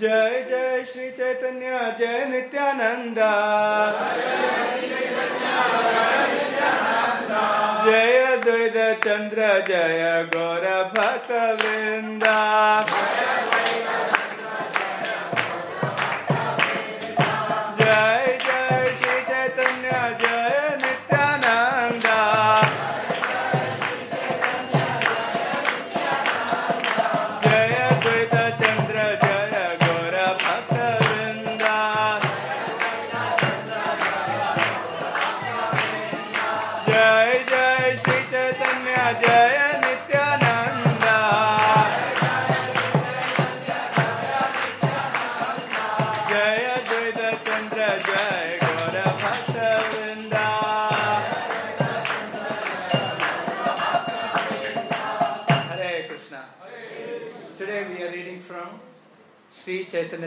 जय जय श्री चैतन्य जय नित्यानंद। जय द्वैत चंद्र जय गौर भक्त वृंदा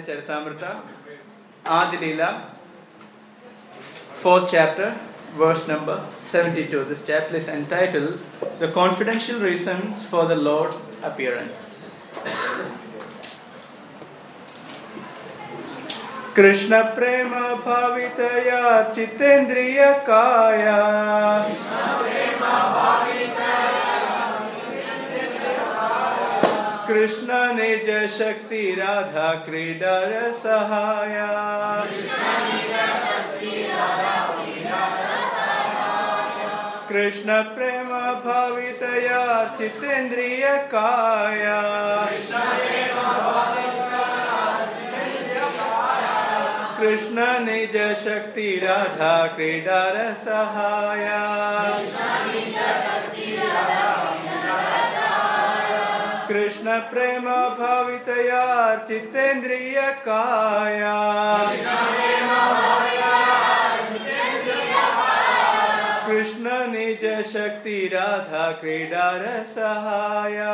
Charitamrita, Adi Leela, fourth chapter, verse number 72. This chapter is entitled The Confidential Reasons for the Lord's Appearance. Krishna प्रेम कृष्ण निज शक्ति, राधा क्रीडर सहाया कृष्ण प्रेम भावितया चितेन्द्रिय काया। कृष्ण निज शक्ति, राधा क्रीडर सहाया कृष्ण प्रेमा भावितया चेन्द्र कृष्ण निज शक्ति राधा क्रीडा रसहाया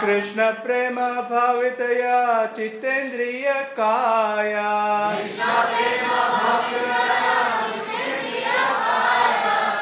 कृष्ण प्रेम भावित चितेन्द्रिय काया।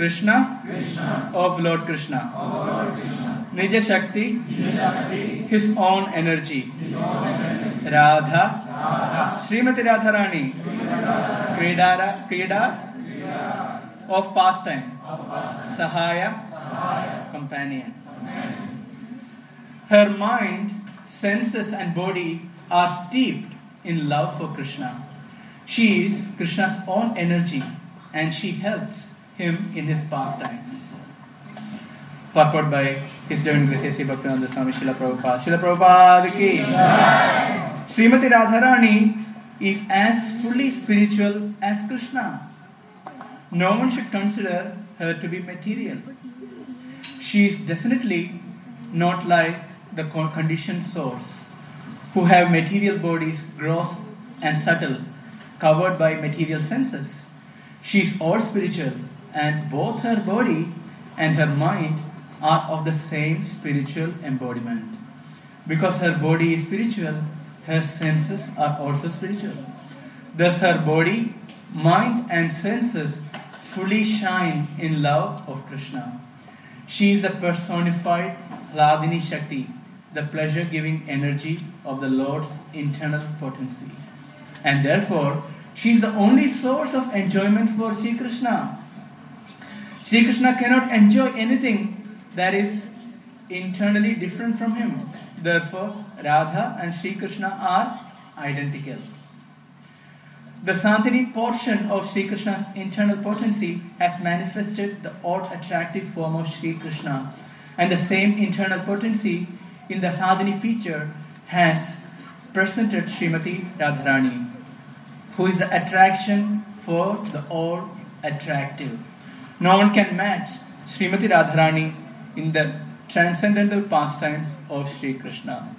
krishna. Of lord krishna. Nija shakti. His own energy. Radha. Srimati radharani. Kridara krida. Of pastime sahaya. Companion. Her mind, senses, and body are steeped in love for Krishna. She is Krishna's own energy and she helps him in his pastimes. Purport by His Divine Grace Sri Bhaktivedanta Swami Srila Prabhupada. Srila Prabhupada ki Srimati Radharani is as fully spiritual as Krishna. No one should consider her to be material. She is definitely not like the conditioned souls who have material bodies gross and subtle covered by material senses. She is all spiritual and both her body and her mind are of the same spiritual embodiment. Because her body is spiritual, her senses are also spiritual. Thus, her body, mind, and senses fully shine in love of Krishna. She is the personified Hladini Shakti, the pleasure giving energy of the Lord's internal potency. And therefore, she is the only source of enjoyment for Sri Krishna. Sri Krishna cannot enjoy anything that is internally different from him. Therefore, Radha and Sri Krishna are identical. The Sandhini portion of Sri Krishna's internal potency has manifested the odd attractive form of Sri Krishna, and the same internal potency in the Hladini feature has presented Srimati Radharani, who is the attraction for the all attractive. No one can match Srimati Radharani in the transcendental pastimes of Sri Krishna.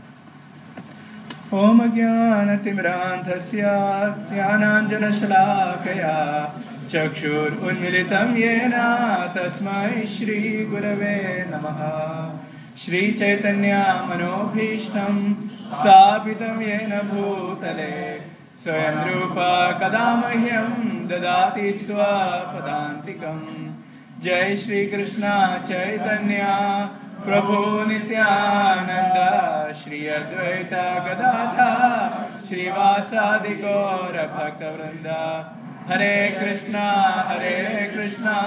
ॐ ज्ञानतिमिरान्धस्य ज्ञानाञ्जनशलाकया चक्षुरुन्मिलितं येन तस्मै श्रीगुरवे नमः श्रीचैतन्यमनोभीष्टं स्थापितं येन भूतले स्वयं रूप कदा मह्यं ददाति स्वपदान्तिकम् जय श्रीकृष्ण चैतन्य प्रभु नित्यानन्द श्री अद्वैत गदाधा श्रीवासादि गौर भक्तवृन्द हरे कृष्णा हरे कृष्णा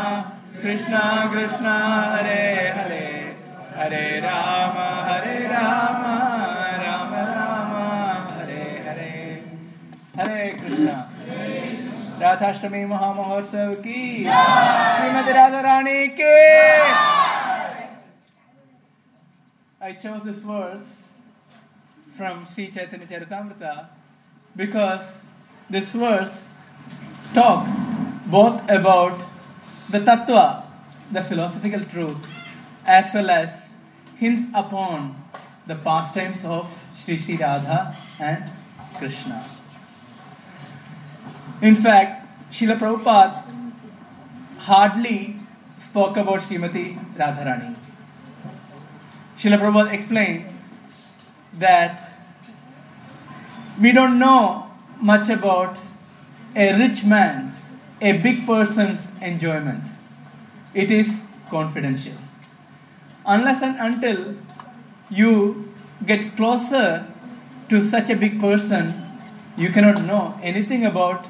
कृष्णा कृष्णा, हरे हरे। हरे राम हरे राम राम राम, हरे हरे। हरे कृष्णा। राधाष्टमी महामहोत्सव की श्रीमती राधा रानी के I chose this verse from Sri Chaitanya Charitamrita because this verse talks both about the tattva, the philosophical truth, as well as hints upon the pastimes of Sri Sri Radha and Krishna. In fact, Srila Prabhupada hardly spoke about Srimati Radharani. Srila Prabhupada explains that we don't know much about a rich man's, a big person's enjoyment. It is confidential. Unless and until you get closer to such a big person, you cannot know anything about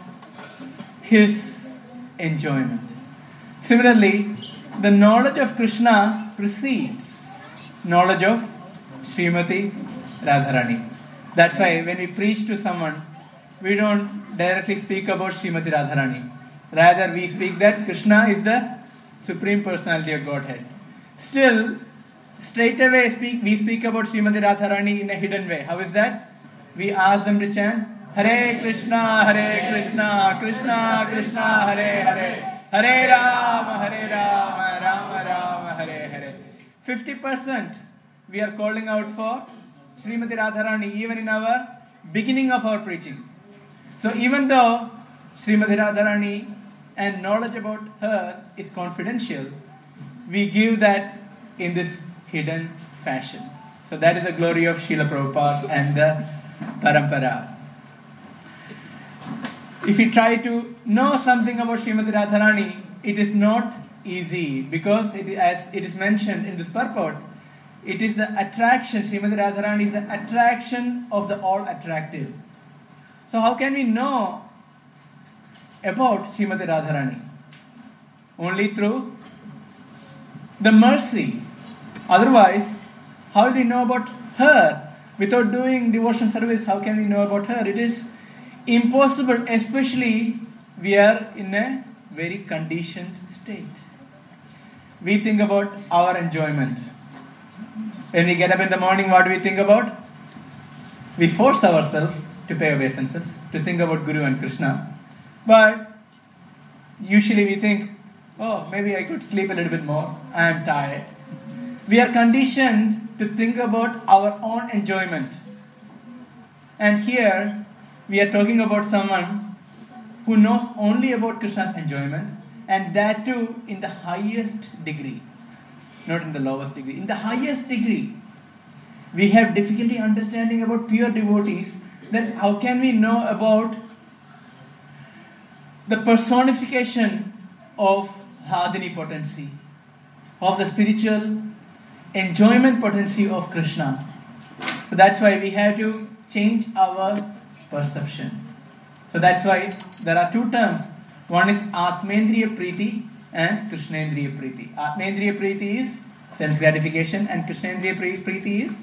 his enjoyment. Similarly, the knowledge of Krishna precedes knowledge of Srimati Radharani. That's why when we preach to someone, we don't directly speak about Srimati Radharani. Rather, we speak that Krishna is the Supreme Personality of Godhead. Still, straight away speak, we speak about Srimati Radharani in a hidden way. How is that? We ask them to chant Hare Krishna, Hare Krishna, Krishna Krishna, Hare Hare, Hare Rama, Hare Rama, Rama Rama, Hare Hare. 50% we are calling out for Srimati Radharani even in our beginning of our preaching. So even though Srimati Radharani and knowledge about her is confidential, we give that in this hidden fashion. So that is the glory of Srila Prabhupada and the Parampara. If you try to know something about Srimati Radharani, it is not easy because it, as it is mentioned in this purport, it is the attraction, Srimati Radharani is the attraction of the all attractive. So how can we know about Srimati Radharani? Only through the mercy. Otherwise, how do we know about her? Without doing devotion service, how can we know about her? It is impossible, especially we are in a very conditioned state. We think about our enjoyment. When we get up in the morning, what do we think about? We force ourselves to pay obeisances, to think about Guru and Krishna. But usually we think, oh, maybe I could sleep a little bit more. I am tired. We are conditioned to think about our own enjoyment. And here we are talking about someone who knows only about Krishna's enjoyment, and that too in the highest degree, not in the lowest degree, in the highest degree. We have difficulty understanding about pure devotees. Then how can we know about the personification of Hladini potency, of the spiritual enjoyment potency of Krishna? That's why we have to change our perception. So that's why there are two terms. One is Atmendriya Preeti and Krishnendriya Preeti. Atmendriya Preeti is sense gratification and Krishnendriya Preeti is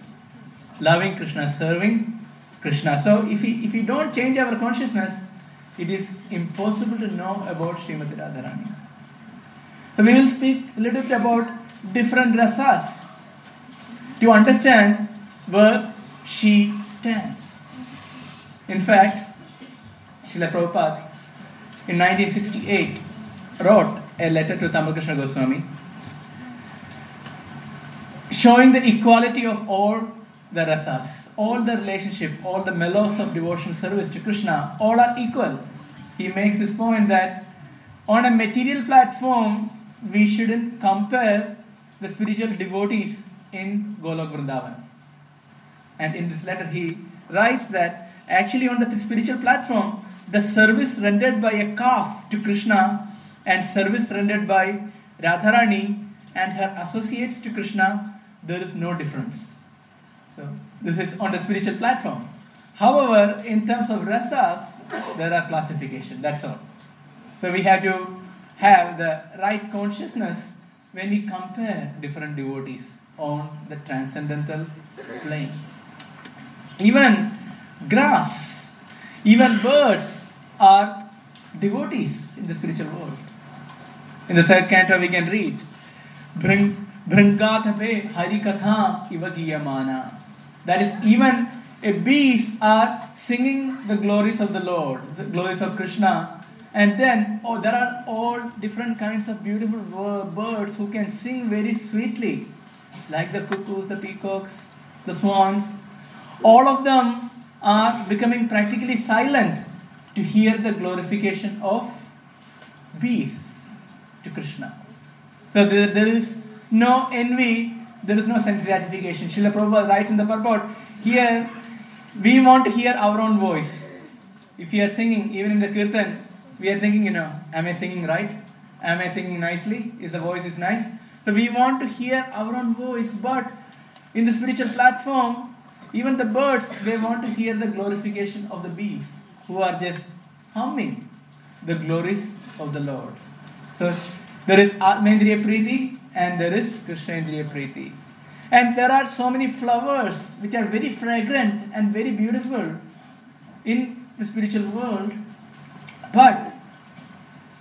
loving Krishna, serving Krishna. So if we, if we don't change our consciousness, it is impossible to know about Srimati Radharani. So we will speak a little bit about different rasas to understand where she stands. In fact, Srila Prabhupada in 1968 wrote a letter to Tamal Krishna Goswami showing the equality of all the rasas, all the relationship, all the mellows of devotional service to Krishna, all are equal. He makes this point that on a material platform, we shouldn't compare the spiritual devotees in Golok Vrindavan. And in this letter, he writes that actually on the spiritual platform, the service rendered by a calf to Krishna and service rendered by Radharani and her associates to Krishna, there is no difference. So, this is on the spiritual platform. However, in terms of rasas, there are classification. That's all. So we have to have the right consciousness when we compare different devotees on the transcendental plane. Even grass, even birds are devotees in the spiritual world. In the third canto, we can read Bhringathape Harikatha Ivagiyamana. That is, even a bees are singing the glories of the Lord, the glories of Krishna. And then, oh, there are all different kinds of beautiful birds who can sing very sweetly, like the cuckoos, the peacocks, the swans. All of them are becoming practically silent to hear the glorification of bees to Krishna. So there, there is no envy, there is no sense gratification. Srila Prabhupada writes in the purport, here we want to hear our own voice. If we are singing, even in the kirtan, we are thinking, you know, am I singing right? Am I singing nicely? Is the voice is nice? So we want to hear our own voice, but in the spiritual platform, even the birds, they want to hear the glorification of the bees who are just humming the glories of the Lord. So there is Atmendriya Preeti and there is Krishnendriya Preeti. And there are so many flowers which are very fragrant and very beautiful in the spiritual world. But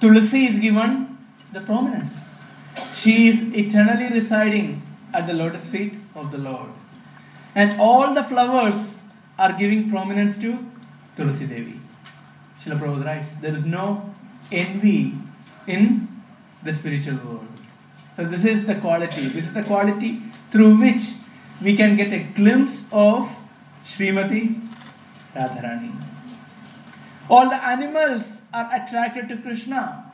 Tulsi is given the prominence. She is eternally residing at the lotus feet of the Lord. And all the flowers are giving prominence to Tulsi Devi. Srila Prabhupada writes, there is no envy in the spiritual world. So this is the quality. This is the quality through which we can get a glimpse of Srimati Radharani. All the animals are attracted to Krishna.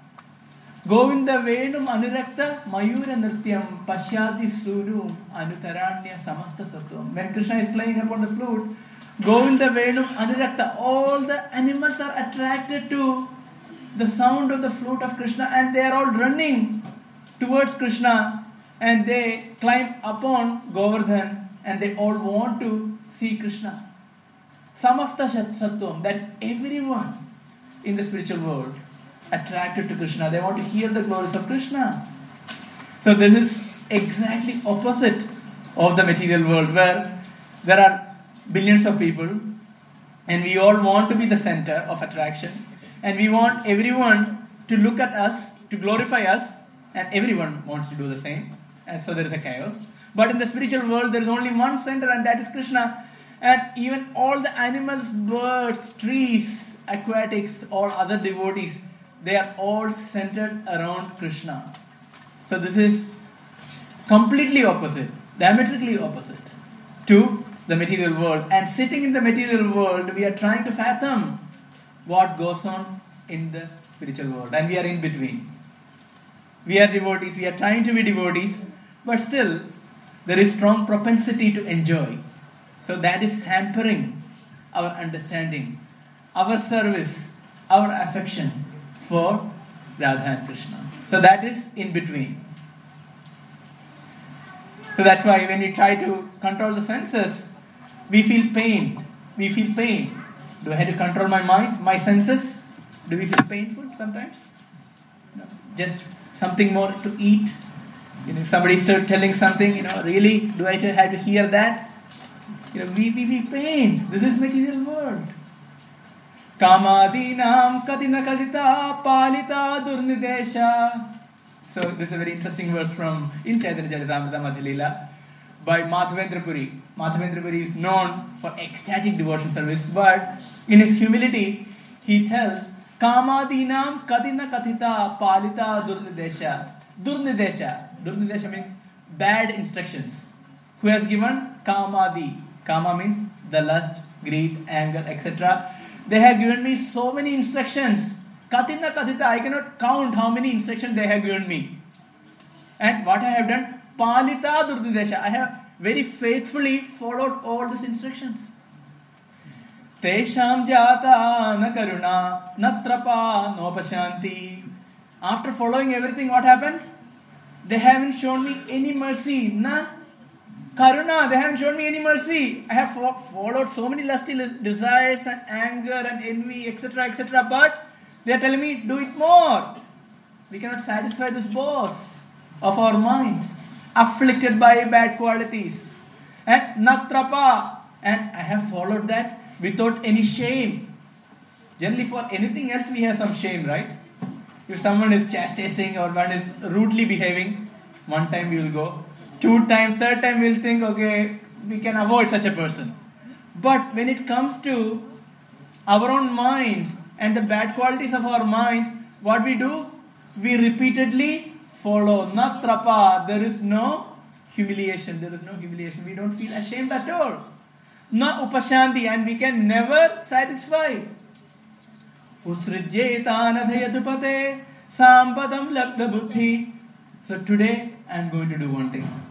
Govinda Venum Anurakta Mayura Nrityam Pashyati Suru Anutaranya Samasta Sattvam. When Krishna is playing upon the flute, Govinda Venum Anurakta, all the animals are attracted to the sound of the flute of Krishna and they are all running towards Krishna and they climb upon Govardhan and they all want to see Krishna. Samasta Sattvam, that is everyone in the spiritual world attracted to Krishna. They want to hear the glories of Krishna. So this is exactly opposite of the material world where there are billions of people and we all want to be the center of attraction and we want everyone to look at us, to glorify us, and everyone wants to do the same. And so there is a chaos. But in the spiritual world, there is only one center, and that is Krishna. And even all the animals, birds, trees, aquatics, all other devotees, they are all centered around Krishna. So this is completely opposite, diametrically opposite to the material world. And sitting in the material world, we are trying to fathom what goes on in the spiritual world, and we are in between. We are devotees, we are trying to be devotees, but still there is strong propensity to enjoy. So that is hampering our understanding, our service, our affection for Radha and Krishna. So that is in between. So that's why when we try to control the senses, we feel pain. We feel pain. Do I have to control my mind, my senses? Do we feel painful sometimes? No. Just something more to eat. You know, if somebody starts telling something, you know, really, do I have to hear that? You know, we, we feel pain. This is material world. Kamadinam katina kadita palita durnidesha. So this is a very interesting verse from in Chaitanya Charitamrita Madhya by Madhavendra Puri. Madhavendra Puri is known for ecstatic devotion service, but in his humility, he tells, Kamadinam kadina kathita palita durnidesha. Durnidesha. Durnidesha means bad instructions. who has given Kamadi. Kama means the lust, greed, anger, etc. They have given me so many instructions. Katina Katita, I cannot count how many instructions they have given me. And what I have done, Palita Durdidesha, I have very faithfully followed all these instructions. Tesham jata na karuna, na trapa, no pashanti. After following everything, what happened? They haven't shown me any mercy. Na karuna, they haven't shown me any mercy. I have followed so many lusty desires and anger and envy, etc., etc. But they are telling me, do it more. We cannot satisfy this boss of our mind, afflicted by bad qualities. And natrapa, and I have followed that without any shame. Generally, for anything else, we have some shame, right? If someone is chastising or one is rudely behaving, one time we will go. Two time, third time we'll think, okay, we can avoid such a person. But when it comes to our own mind and the bad qualities of our mind, what we do? We repeatedly follow. Natrapa, there is no humiliation. There is no humiliation. We don't feel ashamed at all. Na upashanti, and we can never satisfy. Usrijyetanadhayadupate sampadam labda buddhi. So today I am going to do one thing.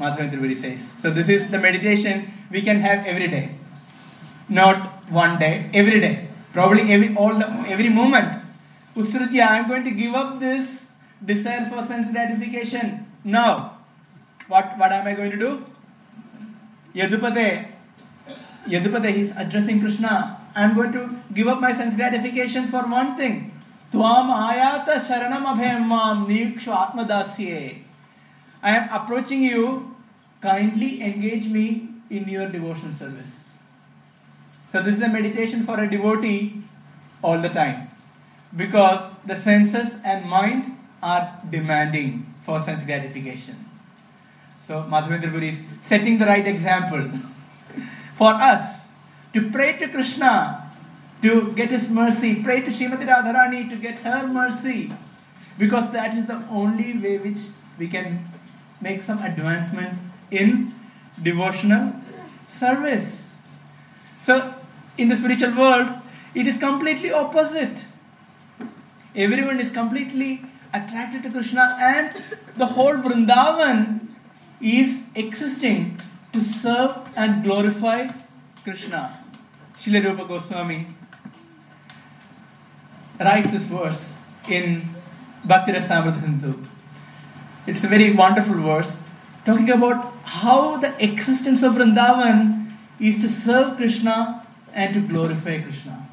Madhavendra Puri says. So this is the meditation we can have every day. Not one day, every day. Probably every all the, every moment. Usrijya, I am going to give up this desire for sense gratification. Now, what, what am I going to do? Yadupate, Yadupate, he's addressing Krishna. I am going to give up my sense gratification for one thing. Tvam ayata sharanam abhemam nikshu atmadasye. I am approaching you. Kindly engage me in your devotional service. So this is a meditation for a devotee all the time. Because the senses and mind are demanding for sense gratification. So Madhavendra Puri is setting the right example for us to pray to Krishna to get his mercy, pray to Srimati Radharani to get her mercy, because that is the only way which we can make some advancement in devotional service. So, in the spiritual world, it is completely opposite. Everyone is completely attracted to Krishna, and the whole Vrindavan is existing to serve and glorify Krishna. Srila Rupa Goswami writes this verse in Bhakti Rasamrita Sindhu. It's a very wonderful verse talking about how the existence of Vrindavan is to serve Krishna and to glorify Krishna.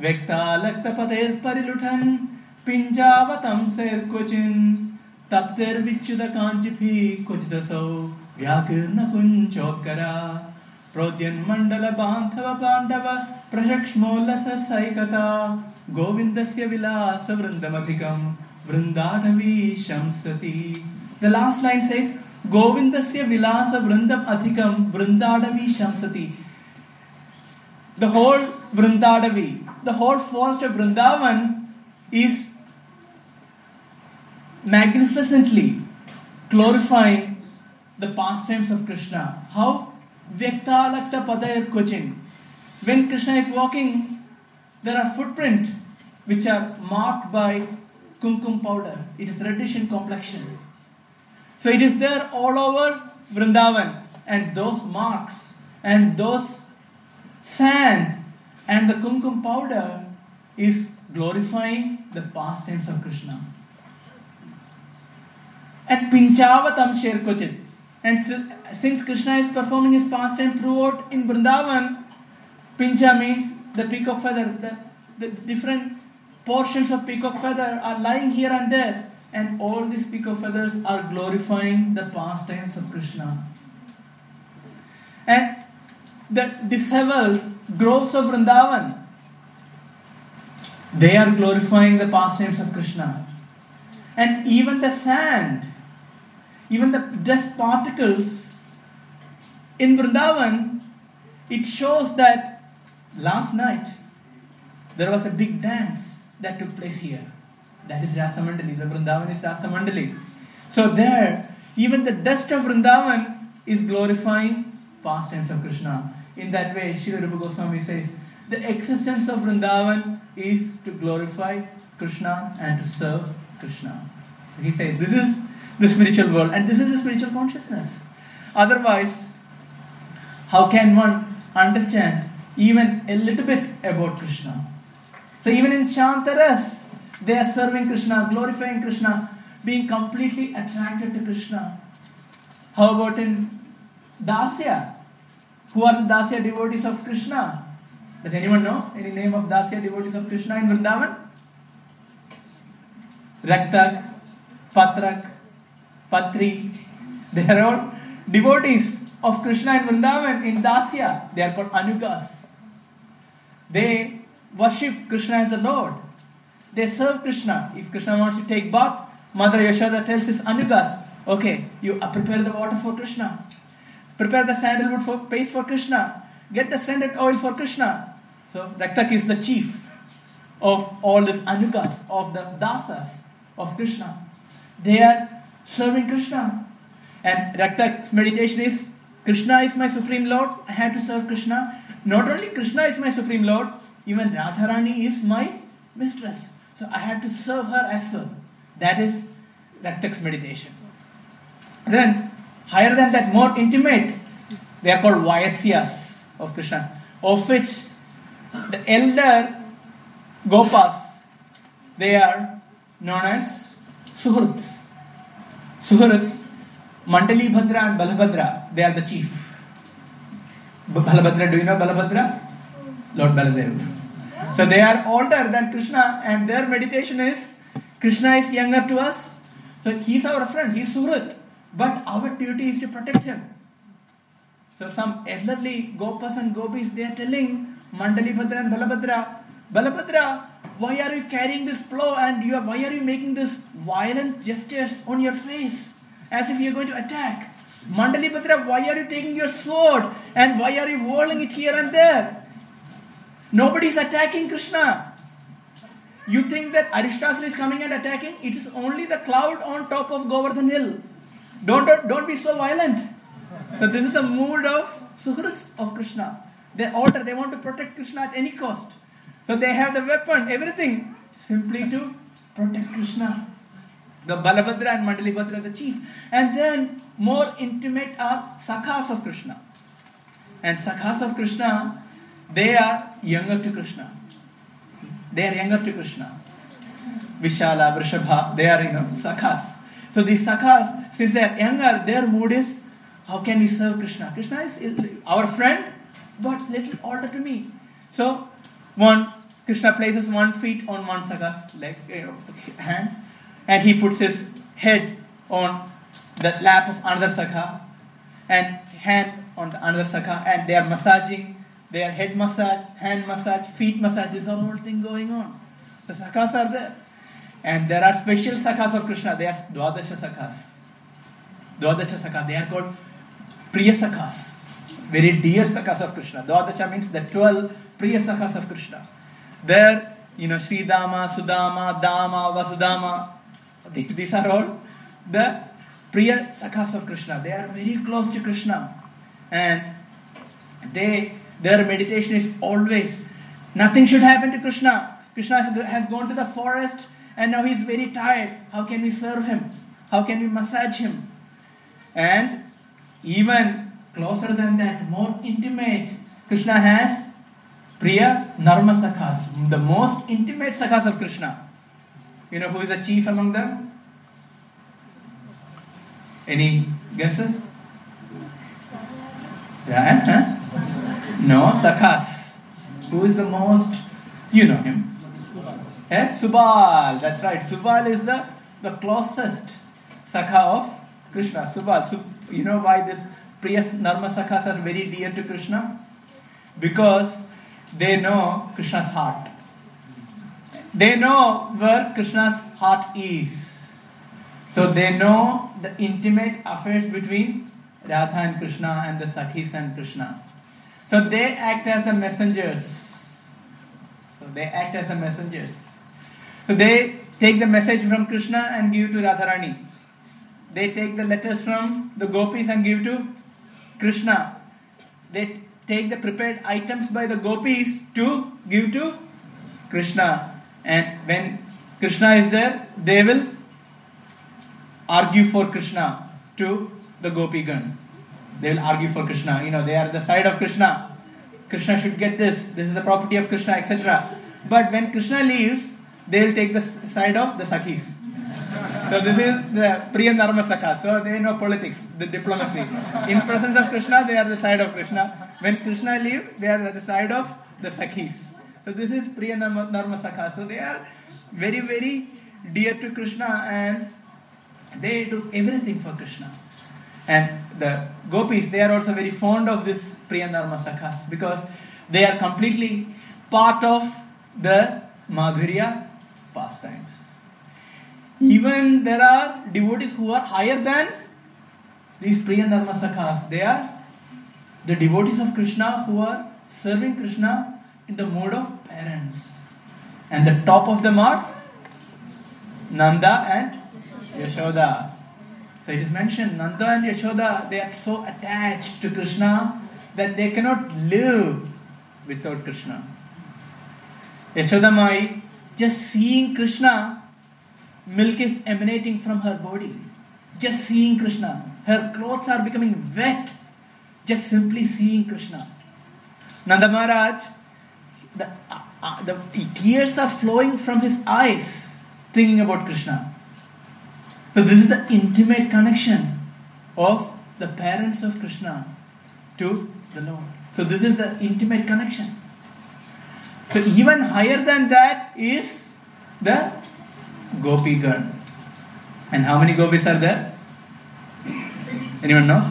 Vekta lakta pater parilutan pinjavatam ser kochin tapter vichuda kanchipi kuchidasau vyakirna kunchokara प्रोद्यन्मण्डल बान्धव पाण्डव प्रशक्ष्मोल्लस सैकता गोविन्दस्य विलास वृन्दमधिकं वृन्दानवी शंसति The last line says Govindasya Vilasa Vrindam Adhikam Vrindadavi Shamsati. The whole Vrindadavi, the whole forest of Vrindavan is magnificently glorifying the pastimes of Krishna. How? Vyaktalakta Padayar Kochin. When Krishna is walking, there are footprints which are marked by kumkum powder. It is reddish in complexion. So it is there all over Vrindavan. And those marks and those sand and the kumkum powder is glorifying the pastimes of Krishna. And Pinchavatam Sherkochit. And since Krishna is performing his pastime throughout in Vrindavan, Pincha means the peacock feather. The, the different portions of peacock feather are lying here and there. And all these peacock feathers are glorifying the pastimes of Krishna. And the disheveled groves of Vrindavan, they are glorifying the pastimes of Krishna. And even the sand, even the dust particles in Vrindavan, it shows that last night there was a big dance that took place here. That is Rasamandali. The Vrindavan is Rasamandali. So there, even the dust of Vrindavan is glorifying past pastimes of Krishna. In that way, Srila Rupa Goswami says, the existence of Vrindavan is to glorify Krishna and to serve Krishna. He says, this is the spiritual world and this is the spiritual consciousness. Otherwise, how can one understand even a little bit about Krishna? So even in Shantaras, they are serving Krishna, glorifying Krishna, being completely attracted to Krishna. How about in Dasya? Who are Dasya devotees of Krishna? Does anyone know any name of Dasya devotees of Krishna in Vrindavan? Raktak, Patrak, Patri. They are all devotees of Krishna in Vrindavan in Dasya. They are called Anugas. They worship Krishna as the Lord. They serve Krishna. If Krishna wants to take bath, Mother Yashoda tells his Anugas, okay, you uh, prepare the water for Krishna. Prepare the sandalwood for paste for Krishna. Get the scented oil for Krishna. So Raktak is the chief of all these Anugas, of the Dasas of Krishna. They are serving Krishna. And Raktak's meditation is Krishna is my supreme Lord. I have to serve Krishna. Not only Krishna is my supreme Lord, even Radharani is my mistress. So I have to serve her as well. That is Raktak's meditation. Then, higher than that, more intimate, they are called Vaisyas of Krishna, of which the elder Gopas, they are known as Suhruts. Suhruts, Mandali Bhadra and Balabhadra, they are the chief. Balabhadra, do you know Balabhadra? Lord Baladev. So they are older than Krishna and their meditation is Krishna is younger to us. So he's our friend, he's Surat. But our duty is to protect him. So some elderly Gopas and Gopis, they are telling Mandali Bhadra and Balabhadra, Balabhadra, why are you carrying this plow and you are, why are you making this violent gestures on your face as if you are going to attack? Mandali Bhadra, why are you taking your sword and why are you whirling it here and there? Nobody is attacking Krishna. You think that Aristasura is coming and attacking? It is only the cloud on top of Govardhan Hill. Don't, don't, don't be so violent. So this is the mood of Suhrits of Krishna. They alter, they want to protect Krishna at any cost. So they have the weapon, everything, simply to protect Krishna. The Balabhadra and Mandalibhadra, the chief. And then more intimate are Sakhas of Krishna. And Sakhas of Krishna, they are younger to Krishna. They are younger to Krishna. Vishala, Vrishabha, they are, you know, Sakhas. So these Sakhas, since they are younger, their mood is, how can we serve Krishna? Krishna is our friend, but little older to me. So one Krishna places one feet on one Sakha's leg, you know, hand, and he puts his head on the lap of another Sakha, and hand on the another Sakha, and they are massaging their head massage, hand massage, feet massage. This whole thing going on. The Sakhas are there. And there are special Sakhas of Krishna. They are Dwadasha Sakhas. Dwadasha Sakha. They are called Priya Sakhas. Very dear Sakhas of Krishna. Dwadasha means the 12 Priya Sakhas of Krishna. There, you know, Sri Dama, Sudama, Dama, Vasudama. These are all the Priya Sakhas of Krishna. They are very close to Krishna. And they their meditation is always nothing should happen to Krishna. Krishna has gone to the forest and now he's very tired. How can we serve him? How can we massage him? And even closer than that, more intimate, Krishna has Priya Narma Sakhas, the most intimate Sakhas of Krishna. You know who is the chief among them? Any guesses? Yeah, huh? No, Sakhas. Who is the most? You know him. Eh? Subal. That's right. Subal is the, the closest Sakha of Krishna. Subal. Sub, you know why this Priya Narma Sakhas are very dear to Krishna? Because they know Krishna's heart. They know where Krishna's heart is. So they know the intimate affairs between Radha and Krishna and the Sakhis and Krishna. So they act as the messengers. So they act as the messengers. So they take the message from Krishna and give to Radharani. They take the letters from the gopis and give to Krishna, they take the prepared items by the gopis to give to Krishna. And when Krishna is there, they will argue for Krishna to the Gopigan. They will argue for Krishna. You know, they are the side of Krishna. Krishna should get this. This is the property of Krishna, etc. But when Krishna leaves, they will take the side of the Sakhis. So this is the Priya Narma Sakha. So they know politics, the diplomacy. In presence of Krishna, they are the side of Krishna. When Krishna leaves, they are the side of the Sakhis. So this is Priya Narma Sakha. So they are very, very dear to Krishna and they do everything for Krishna. And the gopis, they are also very fond of this Priya Narma Sakhas because they are completely part of the Madhurya pastimes. Even there are devotees who are higher than these Priya Narma Sakhas. They are the devotees of Krishna who are serving Krishna in the mode of parents. And the top of them are Nanda and Yashoda. So it is mentioned Nanda and Yashoda, they are so attached to Krishna that they cannot live without Krishna. Yashoda Mai, just seeing Krishna, milk is emanating from her body. Just seeing Krishna. Her clothes are becoming wet. Just simply seeing Krishna. Nanda Maharaj, the, uh, uh, the tears are flowing from his eyes thinking about Krishna. So, this is the intimate connection of the parents of Krishna to the Lord. So, this is the intimate connection. So, even higher than that is the Gopi girl. And how many gopis are there? Anyone knows?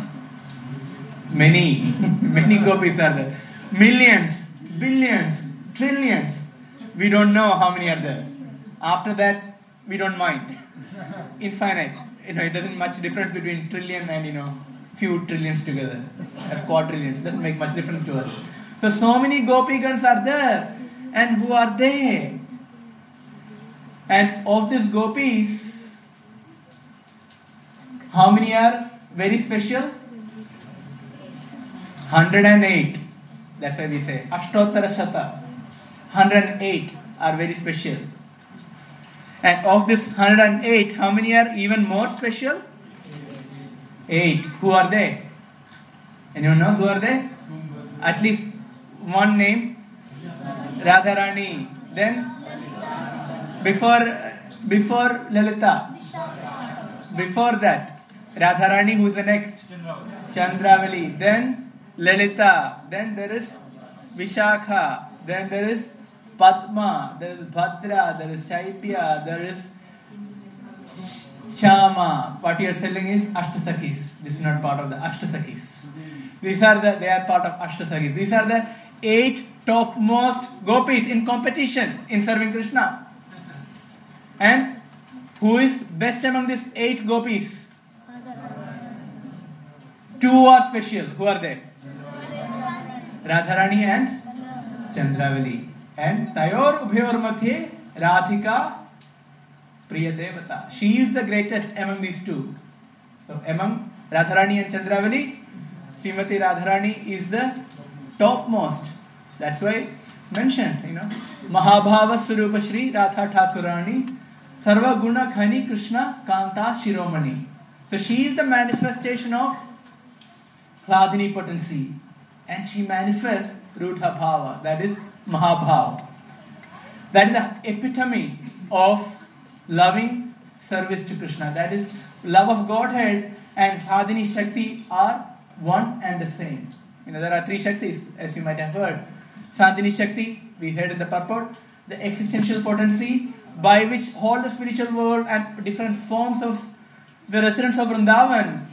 Many, many gopis are there. Millions, billions, trillions. We don't know how many are there. After that, we don't mind infinite. You know, it doesn't much difference between trillion and you know few trillions together, or quadrillions. Doesn't make much difference to us. So so many gopigans are there, and who are they? And of these gopis, how many are very special? 108. That's why we say Ashtottara Shata. 108 are very special. And of this 108, how many are even more special? 8. Who are they? Anyone knows who are they? At least one name. Radharani. Then before before Lalita. Before that, Radharani who is the next? Chandravali. Then Lalita. Then there is Vishakha. Then there is Padma, there is Bhadra, there is Shaipya, there is Shama. What you are selling is Ashtasakis. This is not part of the Ashtasakis. These are the they are part of Ashtasakis. These are the eight topmost gopis in competition in serving Krishna. And who is best among these eight gopis? Two are special. Who are they? Radharani and Chandravali. And तयोर उभयोर मध्ये राधिका प्रिय देवता she is the greatest among these two so among Radharani and Chandravali Shrimati Radharani is the topmost that's why mention you know महाभाव स्वरूप श्री राधा ठाकुराणी सर्वगुण खनि कृष्ण कांता शिरोमणि so she is the manifestation of राधिनी potency and she manifest रूठा भाव that is Mahabhav. That is the epitome of loving service to Krishna. That is, love of Godhead and Hladini Shakti are one and the same. You know, there are three Shaktis, as you might have heard. Sandhini Shakti, we heard in the purport, the existential potency by which all the spiritual world and different forms of the residents of Vrindavan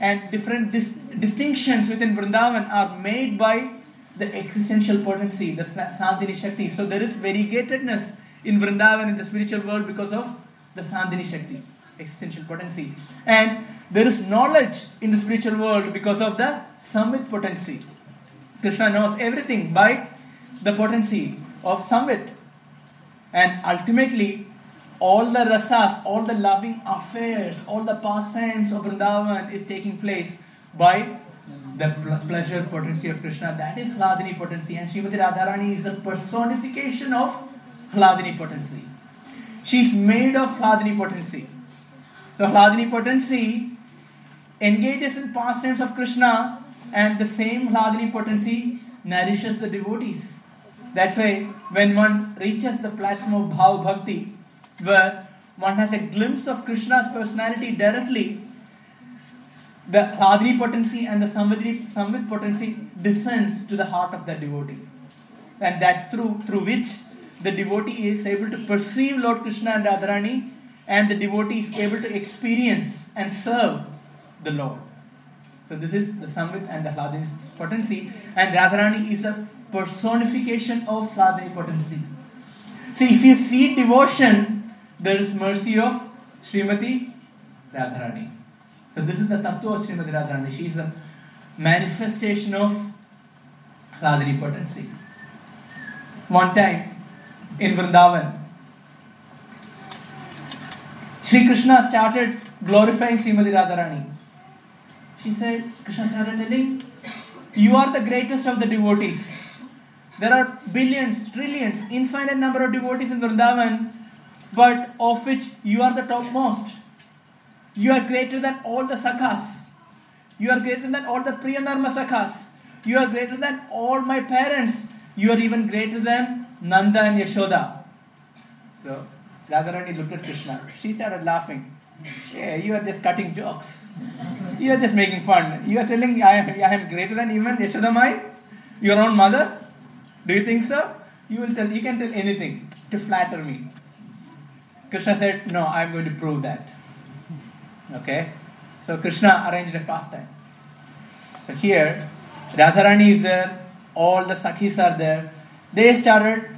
and different dis- distinctions within Vrindavan are made by the existential potency, the Sandhini Shakti. So there is variegatedness in Vrindavan in the spiritual world because of the Sandhini Shakti, existential potency. And there is knowledge in the spiritual world because of the Samvit potency. Krishna knows everything by the potency of Samvit. And ultimately, all the rasas, all the loving affairs, all the pastimes of Vrindavan is taking place by the pl- pleasure potency of Krishna. That is Hladini potency. And Srimati Radharani is a personification of Hladini potency. She's made of Hladini potency. So Hladini potency engages in pastimes of Krishna, and the same Hladini potency nourishes the devotees. That's why when one reaches the platform of Bhav Bhakti, where one has a glimpse of Krishna's personality directly, the Hladini potency and the Samvit, Samvit potency descends to the heart of the devotee. And that's through, through which the devotee is able to perceive Lord Krishna and Radharani, and the devotee is able to experience and serve the Lord. So this is the Samvit and the Hladini potency, and Radharani is a personification of Hladini potency. See, if you see devotion, there is mercy of Srimati Radharani. So this is the tattva of Srimati Radharani. She is a manifestation of Hladini potency. One time in Vrindavan, Sri Krishna started glorifying Srimati Radharani. She said, Krishna started telling, You are the greatest of the devotees. There are billions, trillions, infinite number of devotees in Vrindavan, but of which you are the topmost. You are greater than all the sakhas. You are greater than all the Priya Narma sakhas. You are greater than all my parents. You are even greater than Nanda and Yashoda. So Radharani looked at Krishna. She started laughing. Yeah, you are just cutting jokes. You are just making fun. You are telling I I am greater than even Yashoda Mai, your own mother. Do you think so? You will tell. You can tell anything to flatter me. Krishna said, "No, I am going to prove that." Okay, so Krishna arranged a pastime. So here, Radharani is there. All the sakhis are there. They started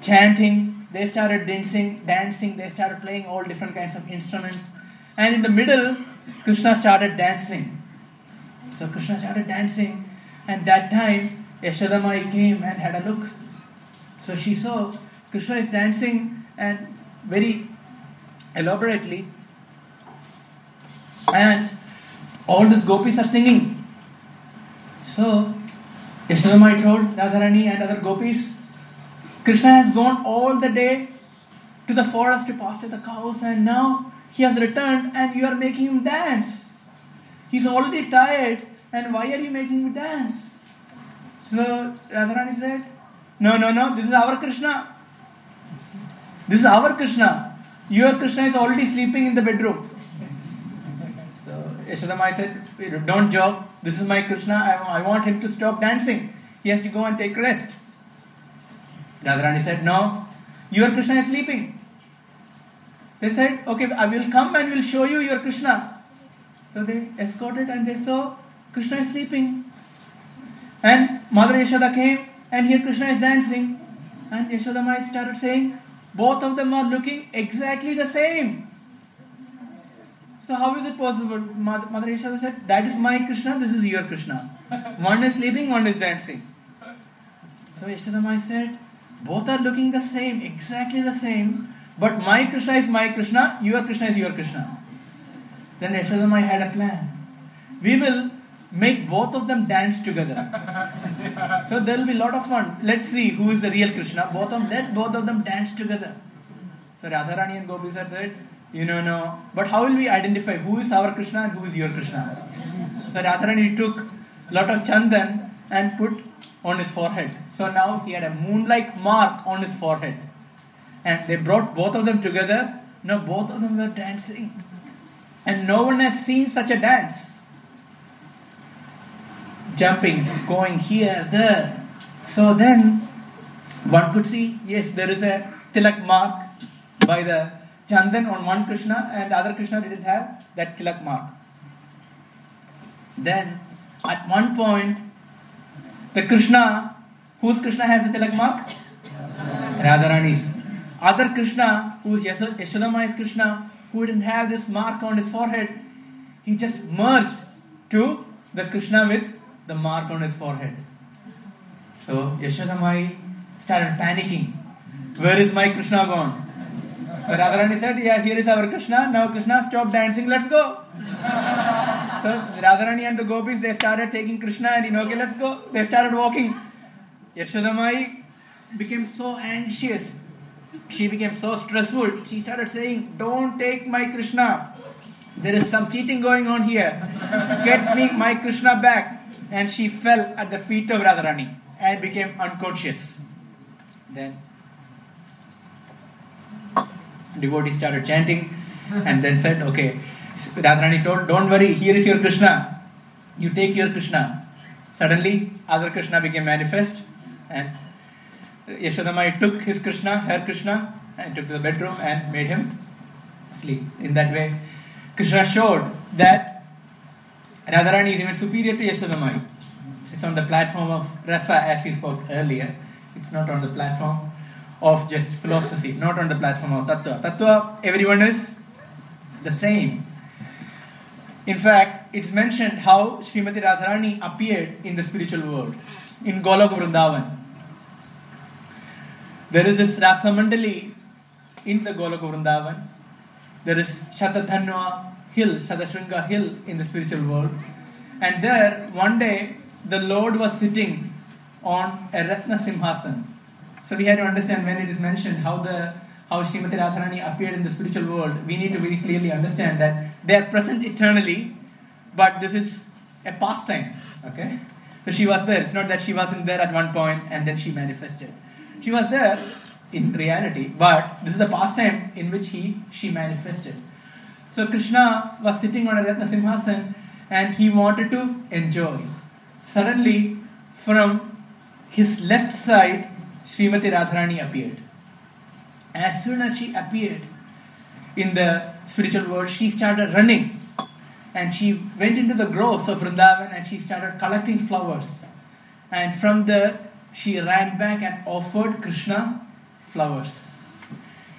chanting. They started dancing. Dancing. They started playing all different kinds of instruments. And in the middle, Krishna started dancing. So Krishna started dancing, and that time Yashodamai came and had a look. So she saw Krishna is dancing and very elaborately, and all these gopis are singing. So Yashodamai told Radharani and other gopis, Krishna has gone all the day to the forest to pasture the cows, and now he has returned, and you are making him dance. He's already tired, and why are you making him dance? So Radharani said, No, no, no, this is our Krishna. This is our Krishna. Your Krishna is already sleeping in the bedroom. Yashodamai said, Don't joke. This is my Krishna. I, I want him to stop dancing. He has to go and take rest. Radharani said, No, your Krishna is sleeping. They said, Okay, I will come and will show you your Krishna. So they escorted and they saw Krishna is sleeping. And Mother Yashoda came and here Krishna is dancing. And Yashodamai started saying, both of them are looking exactly the same. So how is it possible? Mother, Yashoda said, that is my Krishna, this is your Krishna. one is sleeping, one is dancing. So Yashodamai said, both are looking the same, exactly the same, but my Krishna is my Krishna, your Krishna is your Krishna. Then Yashodamai had a plan. We will make both of them dance together. so there will be a lot of fun. Let's see who is the real Krishna. Both of them, let both of them dance together. So Radharani and Gopis said, you know, no. But how will we identify who is our Krishna and who is your Krishna? So Radharani took a lot of chandan and put on his forehead. So now he had a moon-like mark on his forehead. And they brought both of them together. Now both of them were dancing. And no one has seen such a dance jumping, going here, there. So then one could see, yes, there is a tilak mark by the chandan on one Krishna, and the other Krishna didn't have that tilak mark. Then at one point, the Krishna, whose Krishna has the tilak mark? Radharani's. Other Krishna, who is Yashodamai's Krishna, who didn't have this mark on his forehead, he just merged to the Krishna with the mark on his forehead. So Yashodamai started panicking. Where is my Krishna gone? So Radharani said, Yeah, here is our Krishna. Now Krishna, stop dancing, let's go. so Radharani and the gopis they started taking Krishna and you know, okay, let's go. They started walking. Yashodamai became so anxious. She became so stressful. She started saying, Don't take my Krishna. There is some cheating going on here. Get me my Krishna back. And she fell at the feet of Radharani and became unconscious. Then devotee started chanting and then said, Okay, Radharani told, Don't worry, here is your Krishna. You take your Krishna. Suddenly, other Krishna became manifest and Yashodamai took his Krishna, her Krishna, and took to the bedroom and made him sleep. In that way, Krishna showed that Radharani is even superior to Yashodamai. It's on the platform of rasa, as we spoke earlier. It's not on the platform of just philosophy, not on the platform of tattva. Tattva, everyone is the same. In fact, it's mentioned how Srimati Radharani appeared in the spiritual world in Golok Vrindavan. There is this Rasamandali in the Golok Vrindavan. There is Shatathanwa hill, Shatasringa hill in the spiritual world. And there, one day, the Lord was sitting on a Ratna Simhasan. So we have to understand when it is mentioned how the how Srimati Radharani appeared in the spiritual world, we need to very clearly understand that they are present eternally, but this is a pastime. Okay? So she was there. It's not that she wasn't there at one point and then she manifested. She was there in reality, but this is the pastime in which he she manifested. So Krishna was sitting on a Ratna Simhasan and he wanted to enjoy. Suddenly, from his left side, Srimati Radharani appeared. As soon as she appeared in the spiritual world, she started running and she went into the groves of Vrindavan and she started collecting flowers. And from there, she ran back and offered Krishna flowers.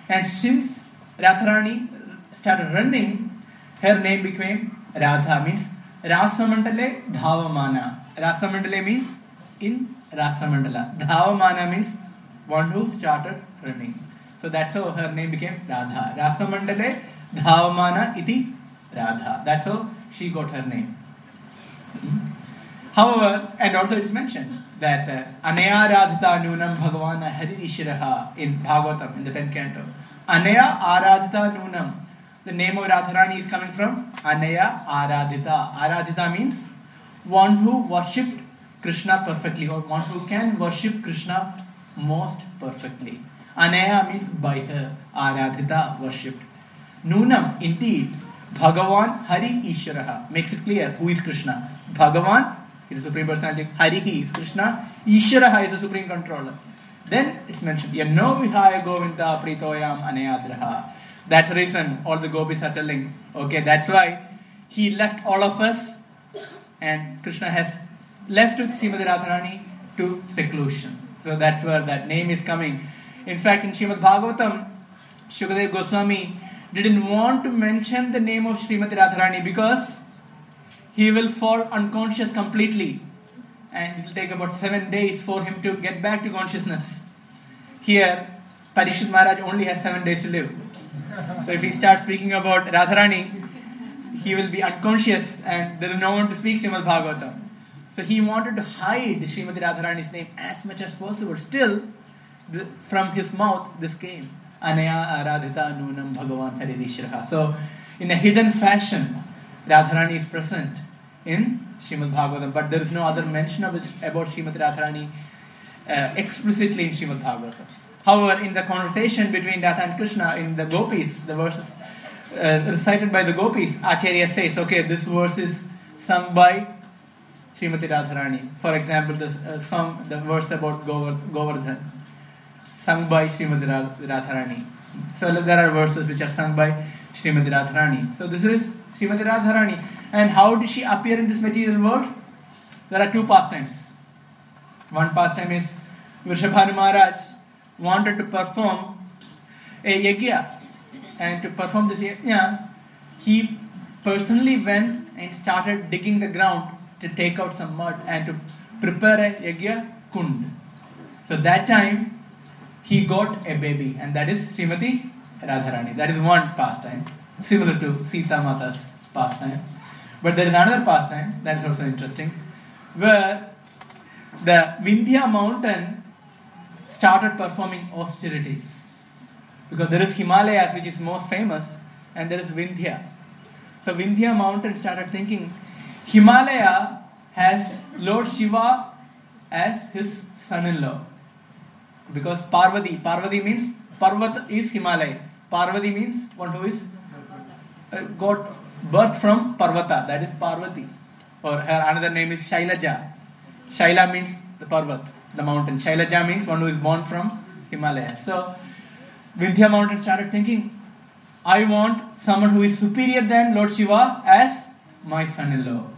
And since Radharani started running, her name became Radha, means Rasamandale Dhavamana. Rasamandale means in Rasamandala. Dhavamana means one who started running. So that's how her name became Radha. Rasamandale Dhavamana iti Radha. That's how she got her name. However, and also it is mentioned that Anaya Radhita Nunam Bhagavan Haririshiraha in Bhagavatam in the 10th canto. Anaya Aradhita Nunam. The name of Radharani is coming from Anaya Aradhita. Aradhita means one who worshipped Krishna perfectly or one who can worship Krishna most perfectly. Anaya means by her. Aradhita worshipped. Nunam indeed. Bhagavan Hari Ishvaraha makes it clear who is Krishna. Bhagavan is the Supreme Personality. Hari is Krishna. Ishvaraha is the Supreme Controller. Then it's mentioned, Yano Vihaya Govinda Pritoyam Anayadraha. That's the reason all the gopis are telling, okay, that's why he left all of us and Krishna has left with Srimati Radharani to seclusion. So that's where that name is coming. In fact, in Srimad Bhagavatam, Shukadev Goswami didn't want to mention the name of Srimati Radharani because he will fall unconscious completely and it will take about seven days for him to get back to consciousness. Here, Parishit Maharaj only has seven days to live. So if he starts speaking about Radharani, he will be unconscious and there is no one to speak Srimad Bhagavatam. So he wanted to hide Srimati Radharani's name as much as possible. Still, the, from his mouth, this came. Anaya Aradhita Nunam Bhagavan Haririshraha. So, in a hidden fashion, Radharani is present in Srimad Bhagavatam, but there is no other mention of it, about Srimati Radharani uh, explicitly in Srimad Bhagavatam. However, in the conversation between Radha and Krishna in the gopis, the verses uh, recited by the gopis, Acharya says, okay, this verse is sung by Srimati Radharani. For example, this uh, song, the verse about Govardhan, sung by Srimati Radharani. So there are verses which are sung by Srimati Radharani. So this is Srimati Radharani. And how did she appear in this material world? There are two pastimes. One pastime is Vrishabhanu Maharaj wanted to perform a yajna. And to perform this yajna, he personally went and started digging the ground to take out some mud and to prepare a yajna kund. So that time he got a baby, and that is Srimati Radharani. That is one pastime, similar to Sita Mata's pastime. But there is another pastime that is also interesting, where the Vindhya mountain started performing austerities. Because there is Himalayas, which is most famous, and there is Vindhya. So Vindhya mountain started thinking, Himalaya has Lord Shiva as his son-in-law. Because Parvati, Parvati means Parvat is Himalaya. Parvati means one who is uh, got birth from Parvata, that is Parvati. Or her another name is Shailaja. Shaila means the Parvat, the mountain. Shailaja means one who is born from Himalaya. So Vindhya mountain started thinking, I want someone who is superior than Lord Shiva as my son-in-law.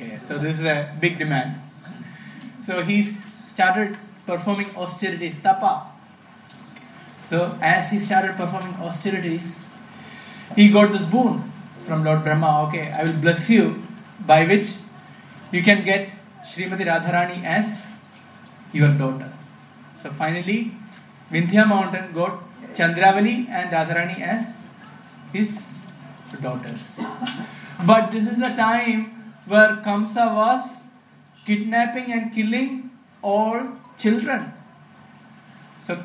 Okay, so this is a big demand. So he started performing austerities, tapa. So as he started performing austerities, he got this boon from Lord Brahma. Okay, I will bless you, by which you can get Srimati Radharani as your daughter. So finally, Vindhya mountain got Chandravali and Radharani as his daughters. But this is the time where Kamsa was kidnapping and killing all children. So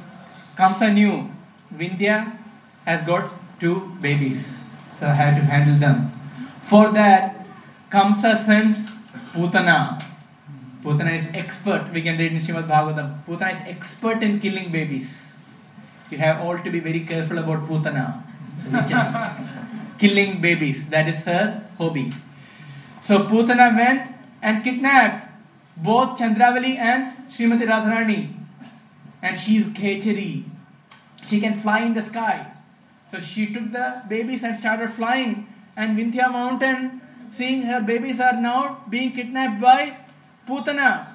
Kamsa knew Vindhya has got two babies, so I had to handle them. For that, Kamsa sent Putana. Putana is expert. We can read in Srimad Bhagavatam. Putana is expert in killing babies. You have all to be very careful about Putana, killing babies. That is her hobby. So Putana went and kidnapped both Chandravali and Srimati Radharani. And she is Khechari. She can fly in the sky. So she took the babies and started flying. And Vindhya mountain, seeing her babies are now being kidnapped by Putana.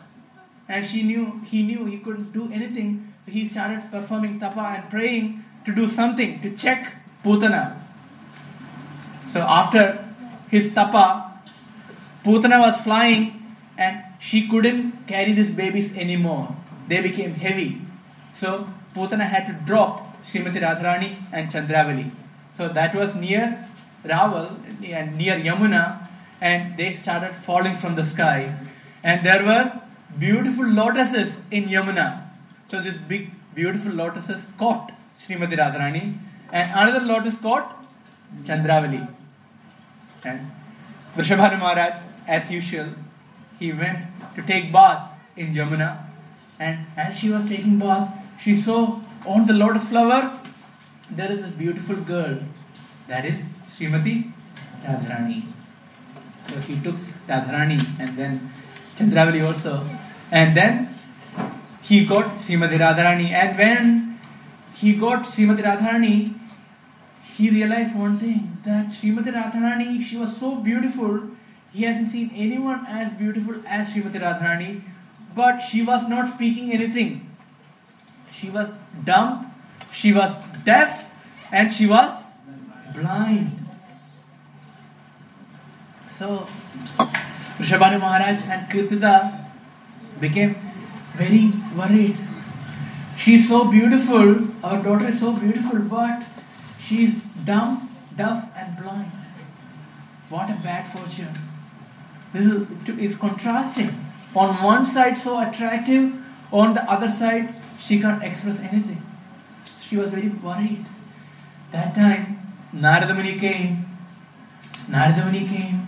And she knew, he knew he couldn't do anything. He started performing tapa and praying to do something to check Putana. So after his tapa, Putana was flying and she couldn't carry these babies anymore. They became heavy. So Putana had to drop Srimati Radharani and Chandravali. So that was near Raval and near Yamuna, and they started falling from the sky. And there were beautiful lotuses in Yamuna. So this big, beautiful lotuses caught Srimati Radharani, and another lotus caught Chandravali. And Vrishabhanu Maharaj, as usual, he went to take bath in Yamuna, and as she was taking bath, she saw on the lotus flower there is a beautiful girl. That is Srimati Radharani. So he took Radharani and then Chandravali also. And then he got Srimati Radharani. And when he got Srimati Radharani, he realized one thing that Srimati Radharani, she was so beautiful. He hasn't seen anyone as beautiful as Srimati Radharani, but she was not speaking anything. She was dumb, she was deaf, and she was blind. So, Vrishabhanu Maharaj and Kirtida became very worried. She's so beautiful, our daughter is so beautiful, but she's dumb, deaf, and blind. What a bad fortune. This is it's contrasting. On one side, so attractive, on the other side, she can't express anything. She was very worried. That time, Narada Muni came. Narada Muni came,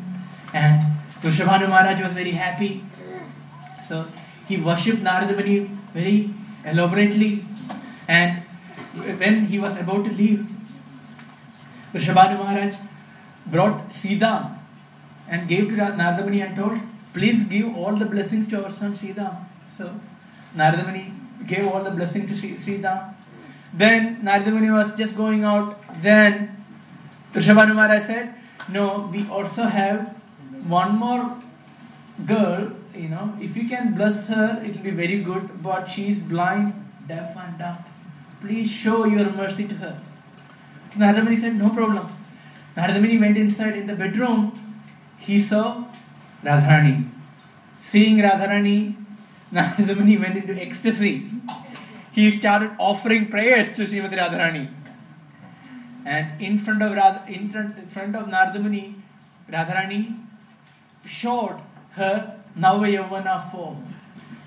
and Vrishabhanu Maharaj was very happy. So he worshipped Narada Muni very elaborately. And when he was about to leave, Vrishabhanu Maharaj brought Sridham and gave to Naradamuni and told, Please give all the blessings to our son Sridham. So Naradamuni gave all the blessing to Sridham. Then Naradamuni was just going out. Then Vrishabhanu Maharaj said, No, we also have one more girl. You know, if you can bless her, it will be very good. But she is blind, deaf, and dumb. Please show your mercy to her. Narada said, No problem. Narada went inside in the bedroom. He saw Radharani. Seeing Radharani, Narada went into ecstasy. He started offering prayers to Srimati Radharani. And in front of Radha, in front of Radharani showed her Nava Yavana form.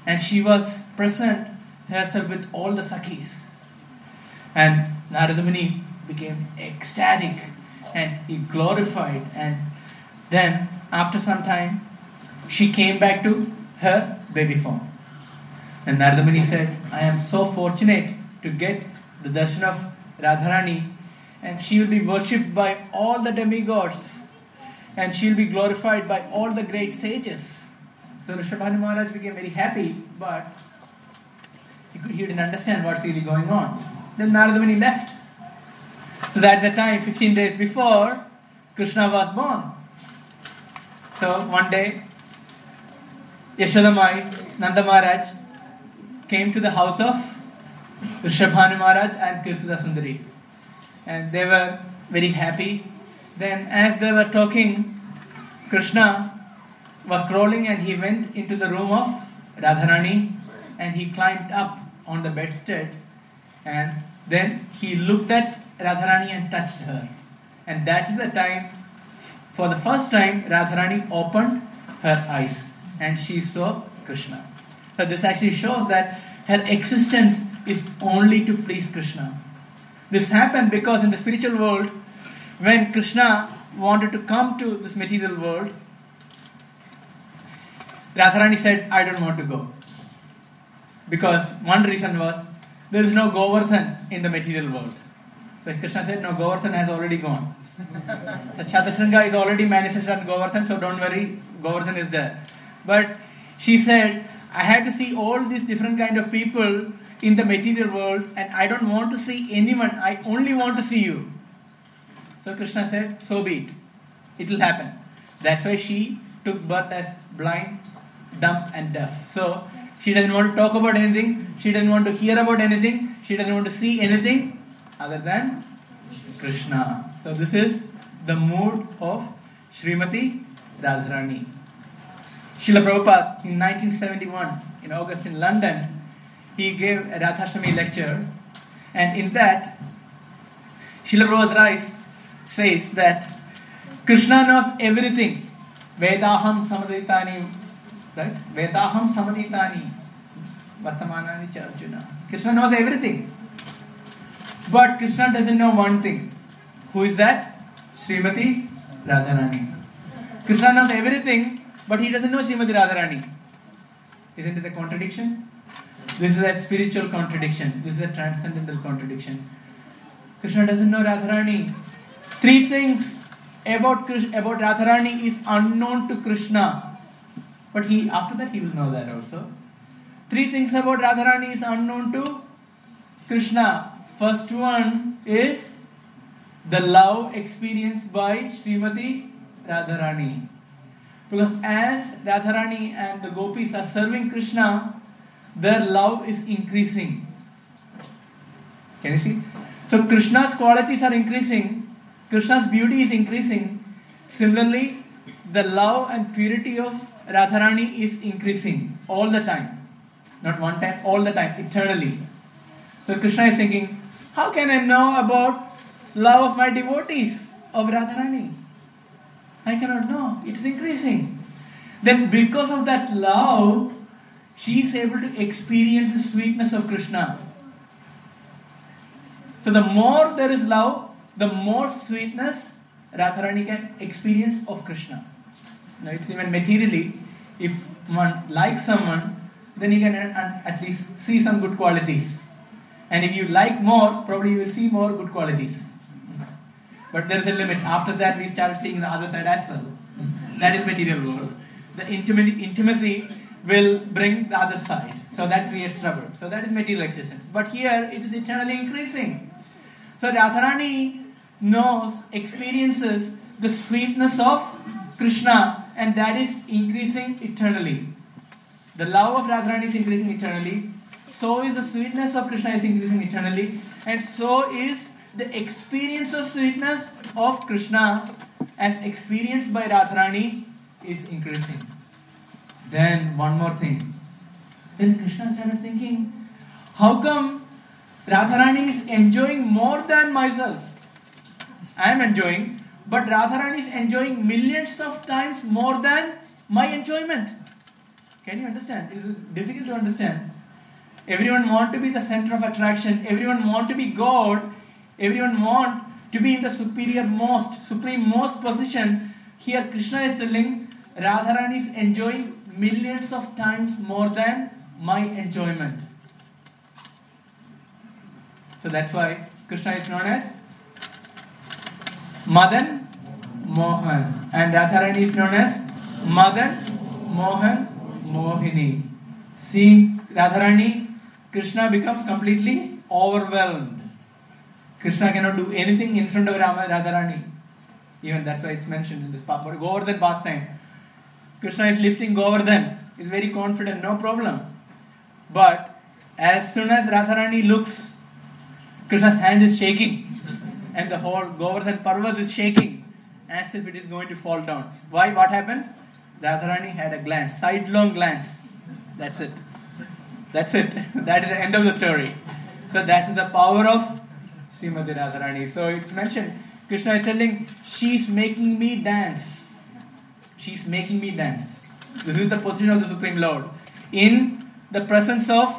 And she was present herself with all the Sakhis. And Narada became ecstatic and he glorified. And then, after some time, she came back to her baby form. And Naradamuni said, I am so fortunate to get the darshan of Radharani, and she will be worshipped by all the demigods, and she will be glorified by all the great sages. So Vrishabhanu Maharaj became very happy, but he, could, he didn't understand what's really going on. Then Naradamuni left. So that the time, 15 days before, Krishna was born. So one day, Yashodamai, Nanda Maharaj, came to the house of Vrishabhanu Maharaj and Kirtida Sundari. And they were very happy. Then, as they were talking, Krishna was crawling and he went into the room of Radharani and he climbed up on the bedstead and then he looked at Radharani and touched her. And that is the time, for the first time, Radharani opened her eyes and she saw Krishna. So this actually shows that her existence is only to please Krishna. This happened because in the spiritual world, when Krishna wanted to come to this material world, Radharani said, I don't want to go. Because one reason was there is no Govardhan in the material world. So Krishna said, No, Govardhan has already gone. so Shatasringa is already manifested on Govardhan, so don't worry, Govardhan is there. But she said, I had to see all these different kind of people in the material world, and I don't want to see anyone. I only want to see you. So Krishna said, So be it. It will happen. That's why she took birth as blind, dumb, and deaf. So she doesn't want to talk about anything, she doesn't want to hear about anything, she doesn't want to see anything other than Krishna. So this is the mood of Srimati Radharani. Srila Prabhupada in 1971, in August in London, he gave a Radhashtami lecture, and in that, Srila Prabhupada writes, says that Krishna knows everything. Vedaham samatitani, right? Vedaham samatitani, vartamanani cha. Krishna knows everything. But Krishna doesn't know one thing. Who is that? Srimati Radharani. Krishna knows everything, but he doesn't know Srimati Radharani. Isn't it a contradiction? This is a spiritual contradiction. This is a transcendental contradiction. Krishna doesn't know Radharani. Three things about Krishna, about Radharani is unknown to Krishna. But he after that he will know that also. Three things about Radharani is unknown to Krishna. First one is the love experienced by Srimati Radharani. Because as Radharani and the gopis are serving Krishna, their love is increasing. Can you see? So Krishna's qualities are increasing, Krishna's beauty is increasing. Similarly, the love and purity of Radharani is increasing all the time. Not one time, all the time, eternally. So Krishna is thinking, how can I know about love of my devotees of Radharani? I cannot know. It is increasing. Then, because of that love, she is able to experience the sweetness of Krishna. So, the more there is love, the more sweetness Radharani can experience of Krishna. Now, it's even materially, if one likes someone, then you can at least see some good qualities. And if you like more, probably you will see more good qualities. But there is a limit. After that, we start seeing the other side as well. That is material world. The intimacy, will bring the other side. So that creates trouble. So that is material existence. But here, it is eternally increasing. So Radharani knows, experiences the sweetness of Krishna, and that is increasing eternally. The love of Radharani is increasing eternally. So is the sweetness of Krishna is increasing eternally, and so is the experience of sweetness of Krishna as experienced by Radharani is increasing. Then one more thing. Then Krishna started thinking, how come Radharani is enjoying more than myself? I am enjoying, but Radharani is enjoying millions of times more than my enjoyment. Can you understand? It is difficult to understand. Everyone want to be the center of attraction. Everyone want to be God. Everyone want to be in the superior most, supreme most position. Here Krishna is telling Radharani is enjoying millions of times more than my enjoyment. So that's why Krishna is known as Madan Mohan and Radharani is known as Madan Mohan Mohini. See Radharani, Krishna becomes completely overwhelmed. Krishna cannot do anything in front of Rama Radharani. Even that's why it's mentioned in this Papa Govardhan pastime. Krishna is lifting Govardhan, is very confident, no problem. But as soon as Radharani looks, Krishna's hand is shaking, and the whole Govardhan Parvat is shaking as if it is going to fall down. Why? What happened? Radharani had a glance, sidelong glance. That's it. That's it. That is the end of the story. So that is the power of Srimati Radharani. So it's mentioned, Krishna is telling, she's making me dance. She's making me dance. This is the position of the Supreme Lord. In the presence of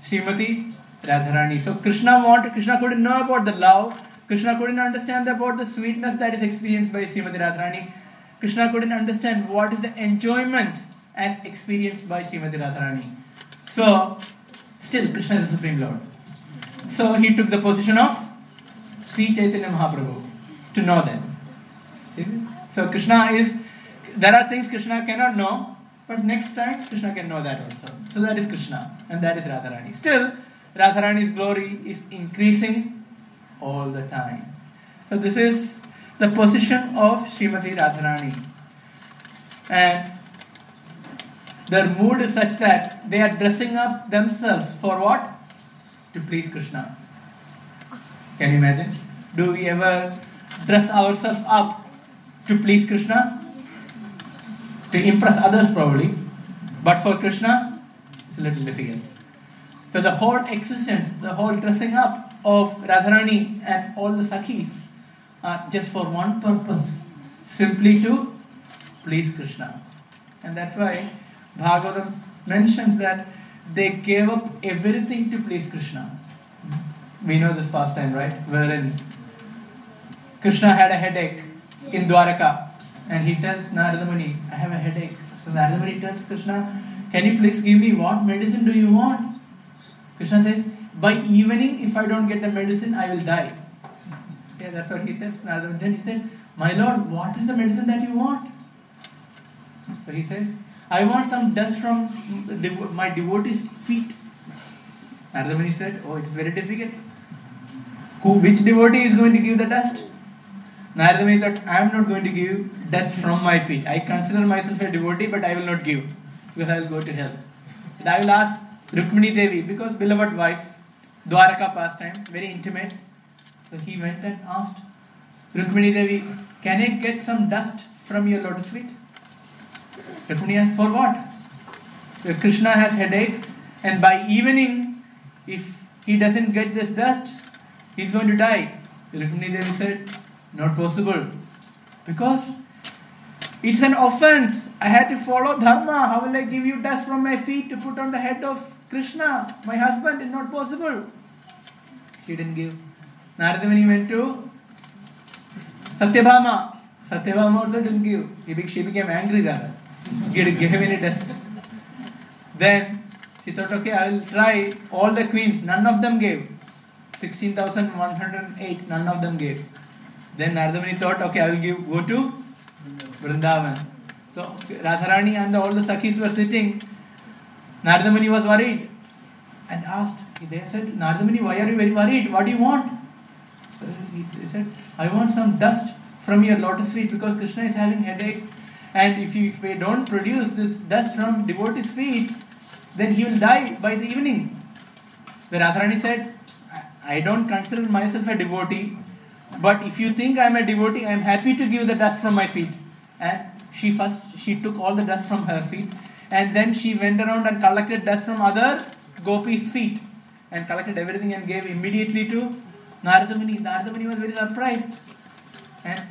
Srimati Radharani. So Krishna wanted, Krishna couldn't know about the love. Krishna couldn't understand about the sweetness that is experienced by Srimati Radharani. Krishna couldn't understand what is the enjoyment as experienced by Srimati Radharani. So, still Krishna is the Supreme Lord. So he took the position of Sri Chaitanya Mahaprabhu to know that. So Krishna is, there are things Krishna cannot know, but next time Krishna can know that also. So that is Krishna and that is Radharani. Still, Radharani's glory is increasing all the time. So this is the position of Srimati Radharani. And their mood is such that they are dressing up themselves for what? To please Krishna. Can you imagine? Do we ever dress ourselves up to please Krishna? To impress others, probably. But for Krishna, it's a little difficult. So the whole existence, the whole dressing up of Radharani and all the Sakhis are just for one purpose simply to please Krishna. And that's why Bhagavatam mentions that they gave up everything to please Krishna. We know this pastime, right? Wherein Krishna had a headache in Dwaraka and he tells Narada Muni, I have a headache. So Narada Muni tells Krishna, Can you please give me what medicine do you want? Krishna says, By evening, if I don't get the medicine, I will die. Yeah, that's what he says. Narada Muni. Then he said, My Lord, what is the medicine that you want? So he says, I want some dust from my devotee's feet. Narada said, Oh, it's very difficult. Who, which devotee is going to give the dust? Narada Muni thought, I am not going to give dust from my feet. I consider myself a devotee, but I will not give because I will go to hell. And I will ask Rukmini Devi because beloved wife, Dwaraka pastime, very intimate. So he went and asked Rukmini Devi, Can I get some dust from your lotus feet? Rukmini asked, For what? Krishna has headache, and by evening, if he doesn't get this dust, he's going to die. Rukmini Devi said, Not possible. Because it's an offense. I had to follow dharma. How will I give you dust from my feet to put on the head of Krishna, my husband? It's not possible. She didn't give. Narada Muni went to Satyabhama. Satyabhama also didn't give. He She became angry rather. Give him any dust. Then she thought, okay, I will try all the queens. None of them gave. 16,108, none of them gave. Then Narada Muni thought, okay, I will give, go to Vrindavan. So Radharani and all the Sakhis were sitting. Narada Muni was worried and asked, they said, Narada Muni, why are you very worried? What do you want? He said, I want some dust from your lotus feet because Krishna is having headache. And if, you, we don't produce this dust from devotee's feet, then he will die by the evening. The Radharani said, I don't consider myself a devotee, but if you think I am a devotee, I am happy to give the dust from my feet. And she first she took all the dust from her feet, and then she went around and collected dust from other gopis' feet, and collected everything and gave immediately to Narada Muni. Narada Muni was very surprised, and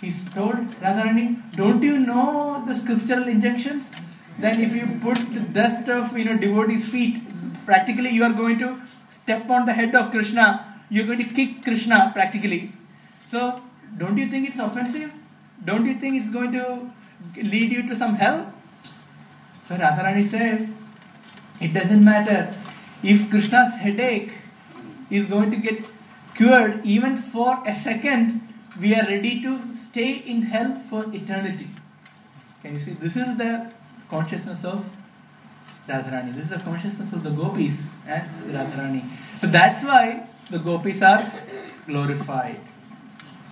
He's told Radharani, don't you know the scriptural injunctions? Then if you put the dust of you know devotees' feet, practically you are going to step on the head of Krishna. You're going to kick Krishna practically. So don't you think it's offensive? Don't you think it's going to lead you to some hell? So Radharani said, it doesn't matter if Krishna's headache is going to get cured even for a second, we are ready to stay in hell for eternity. Can you see? This is the consciousness of Radharani. This is the consciousness of the gopis and Radharani. So that's why the gopis are glorified.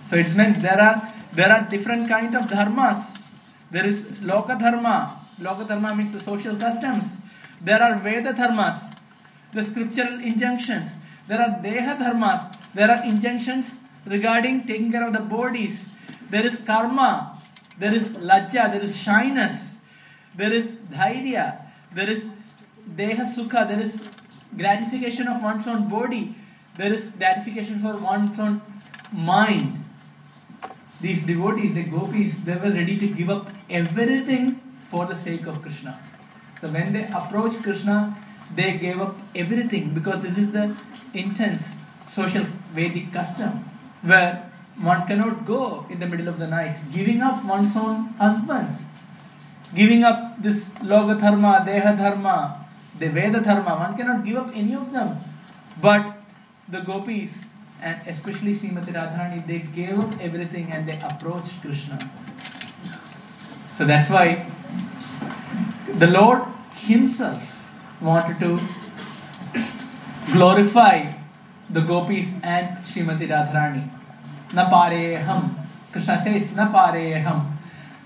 So it's meant there are there are different kind of dharmas. There is loka dharma. Loka dharma means the social customs. There are Veda dharmas, the scriptural injunctions. There are Deha dharmas. There are injunctions regarding taking care of the bodies. There is karma. There is lajja. There is shyness. There is dhairya. There is deha sukha. There is gratification of one's own body. There is gratification for one's own mind. These devotees, the gopis, they were ready to give up everything for the sake of Krishna. So when they approached Krishna, they gave up everything because this is the intense social Vedic custom where one cannot go in the middle of the night, giving up one's own husband, giving up this Loka Dharma, Deha Dharma, the Veda Dharma, one cannot give up any of them. But the gopis and especially Srimati Radharani, they gave up everything and they approached Krishna. So that's why the Lord Himself wanted to glorify the gopis and Srimati Radharani. Napareham. Krishna says, Napareham.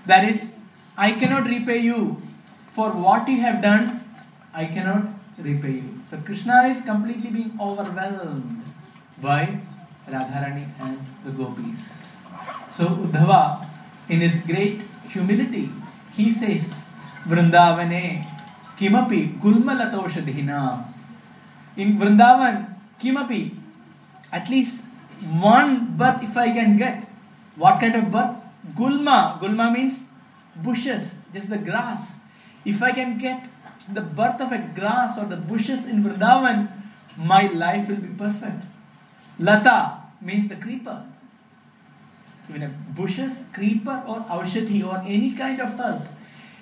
That is, I cannot repay you for what you have done, I cannot repay you. So Krishna is completely being overwhelmed by Radharani and the gopis. So Uddhava, in his great humility, he says, Vrindavane kimapi gulmalatoshadhina. In Vrindavan, at least one birth if I can get. What kind of birth? Gulma. Gulma means bushes, just the grass. If I can get the birth of a grass or the bushes in Vrindavan, my life will be perfect. Lata means the creeper. Even a bushes, creeper, or aushadhi, or any kind of herb.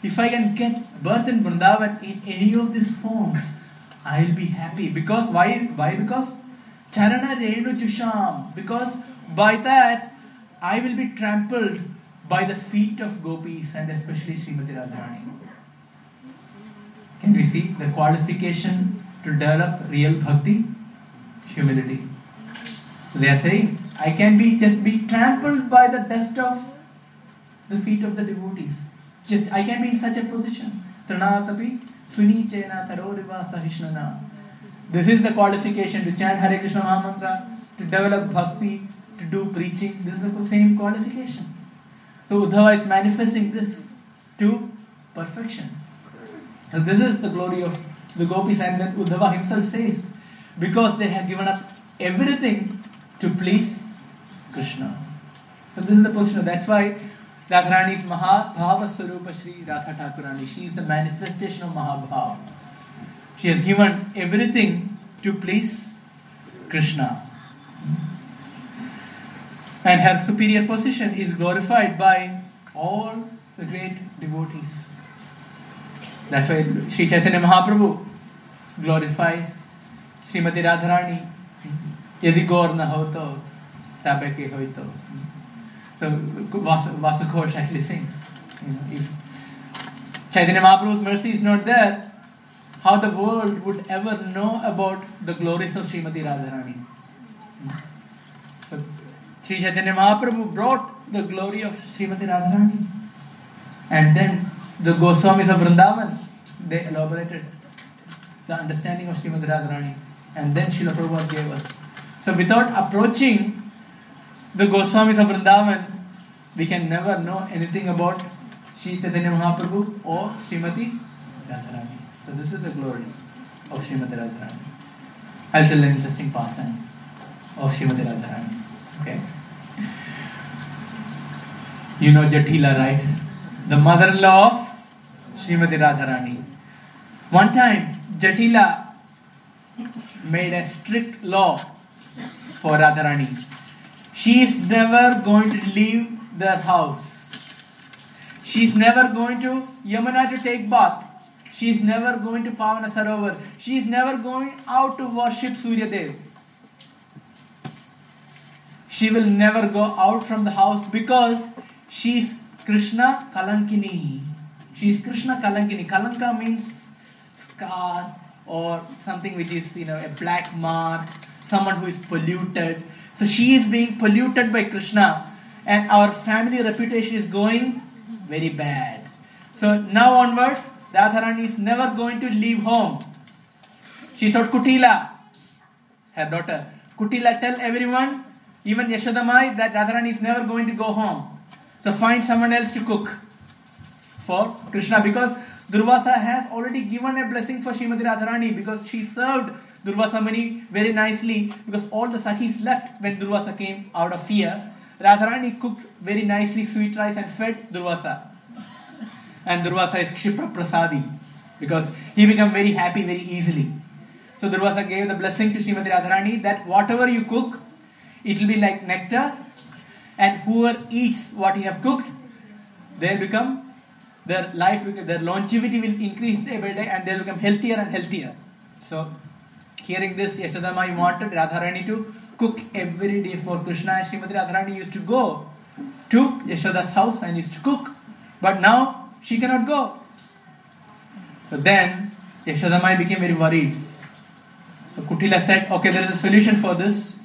If I can get birth in Vrindavan in any of these forms, I'll be happy. Because why? Why? Because Charana Renu Jusham. Because by that I will be trampled by the feet of gopis and especially Srimati Radharani. Can we see the qualification to develop real bhakti? Humility. So they are saying, I can be just be trampled by the dust of the feet of the devotees. Just I can be in such a position. Tranatapi sunichena taroriva sahishnuna. This is the qualification to chant Hare Krishna Mahamantra, to develop bhakti, to do preaching. This is the same qualification. So Uddhava is manifesting this to perfection. So this is the glory of the gopis, and then Uddhava himself says, because they have given up everything to please Krishna. So this is the position. That's why Radharani is Mahabhava Swarupa Sri Radha Thakurani. She is the manifestation of Mahabhava. She has given everything to please Krishna. And her superior position is glorified by all the great devotees. That's why Sri Chaitanya Mahaprabhu glorifies Srimati Radharani. यदि गौर न हो तो तब के हो तो so Vasu Ghosh actually sings you know, if Chaitanya Mahaprabhu's mercy is not there how the world would ever know about the glories of Srimati Radharani? So Sri Chaitanya Mahaprabhu brought the glory of Srimati Radharani. And then the Goswamis of Vrindavan they elaborated the understanding of Srimati Radharani. And then Srila Prabhupada gave us. So without approaching the Goswamis of Vrindavan, we can never know anything about Sri Chaitanya Mahaprabhu or Srimati Radharani. So this is the glory of Srimati Radharani. I'll tell an interesting pastime of Srimati Radharani. Okay. You know Jatila, right? The mother in law of Srimati Radharani. One time, Jatila made a strict law for Radharani. She is never going to leave their house. She is never going to Yamuna to take bath. She is never going to Pavana Sarovar. She is never going out to worship Surya Dev. She will never go out from the house because she is Krishna Kalankini. She is Krishna Kalankini. Kalanka means scar or something which is, you know, a black mark, someone who is polluted. So she is being polluted by Krishna, and our family reputation is going very bad. So now onwards, Radharani is never going to leave home. She thought Kutila, her daughter. Kutila, tell everyone, even Yashodamai, that Radharani is never going to go home. So find someone else to cook for Krishna because Durvasa has already given a blessing for Srimati Radharani because she served Durvasa Muni very nicely because all the Sakhis left when Durvasa came out of fear. Radharani cooked very nicely sweet rice and fed Durvasa. And Durvasa is Kshipra Prasadi because he became very happy very easily. So Durvasa gave the blessing to Srimati Radharani that whatever you cook, it will be like nectar, and whoever eats what you have cooked, they'll become their life, their longevity will increase day by day, and they'll become healthier and healthier. So, hearing this, Yashodama wanted Radharani to cook every day for Krishna, and Srimati Radharani used to go to Yashoda's house and used to cook. But now she cannot go. So then Yashodamai became very worried. So Kutila said, okay, there is a solution for this.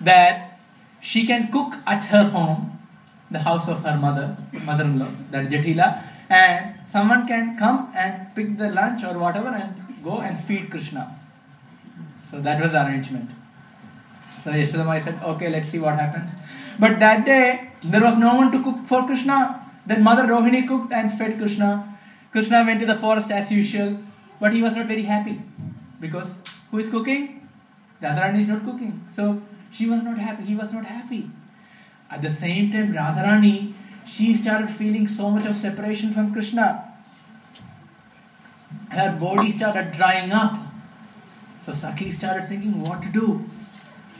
That she can cook at her home, the house of her mother, mother-in-law, that Jatila, and someone can come and pick the lunch or whatever and go and feed Krishna. So that was the arrangement. So Yashodamai said, okay, let's see what happens. But that day, there was no one to cook for Krishna. Then Mother Rohini cooked and fed Krishna. Krishna went to the forest as usual, but he was not very happy because who is cooking? Radharani is not cooking. So she was not happy. He was not happy. At the same time, Radharani, she started feeling so much of separation from Krishna. Her body started drying up. So Sakhi started thinking what to do.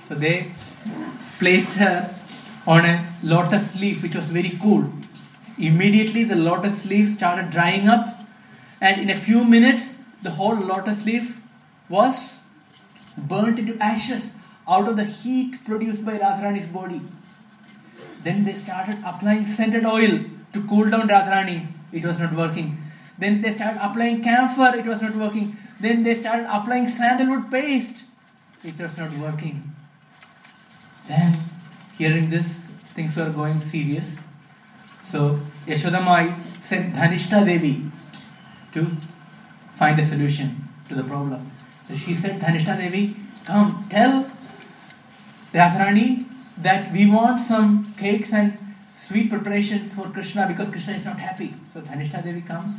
So they placed her on a lotus leaf which was very cool. Immediately the lotus leaf started drying up, and in a few minutes, the whole lotus leaf was burnt into ashes out of the heat produced by Radharani's body. Then they started applying scented oil to cool down Radharani. It was not working. Then they started applying camphor. It was not working. Then they started applying sandalwood paste. It was not working. Then, hearing this, things were going serious. So Yashodamai sent Dhanishta Devi to find a solution to the problem. So she said, Dhanishta Devi, come tell Radharani that we want some cakes and sweet preparations for Krishna because Krishna is not happy. So Dhanishta Devi comes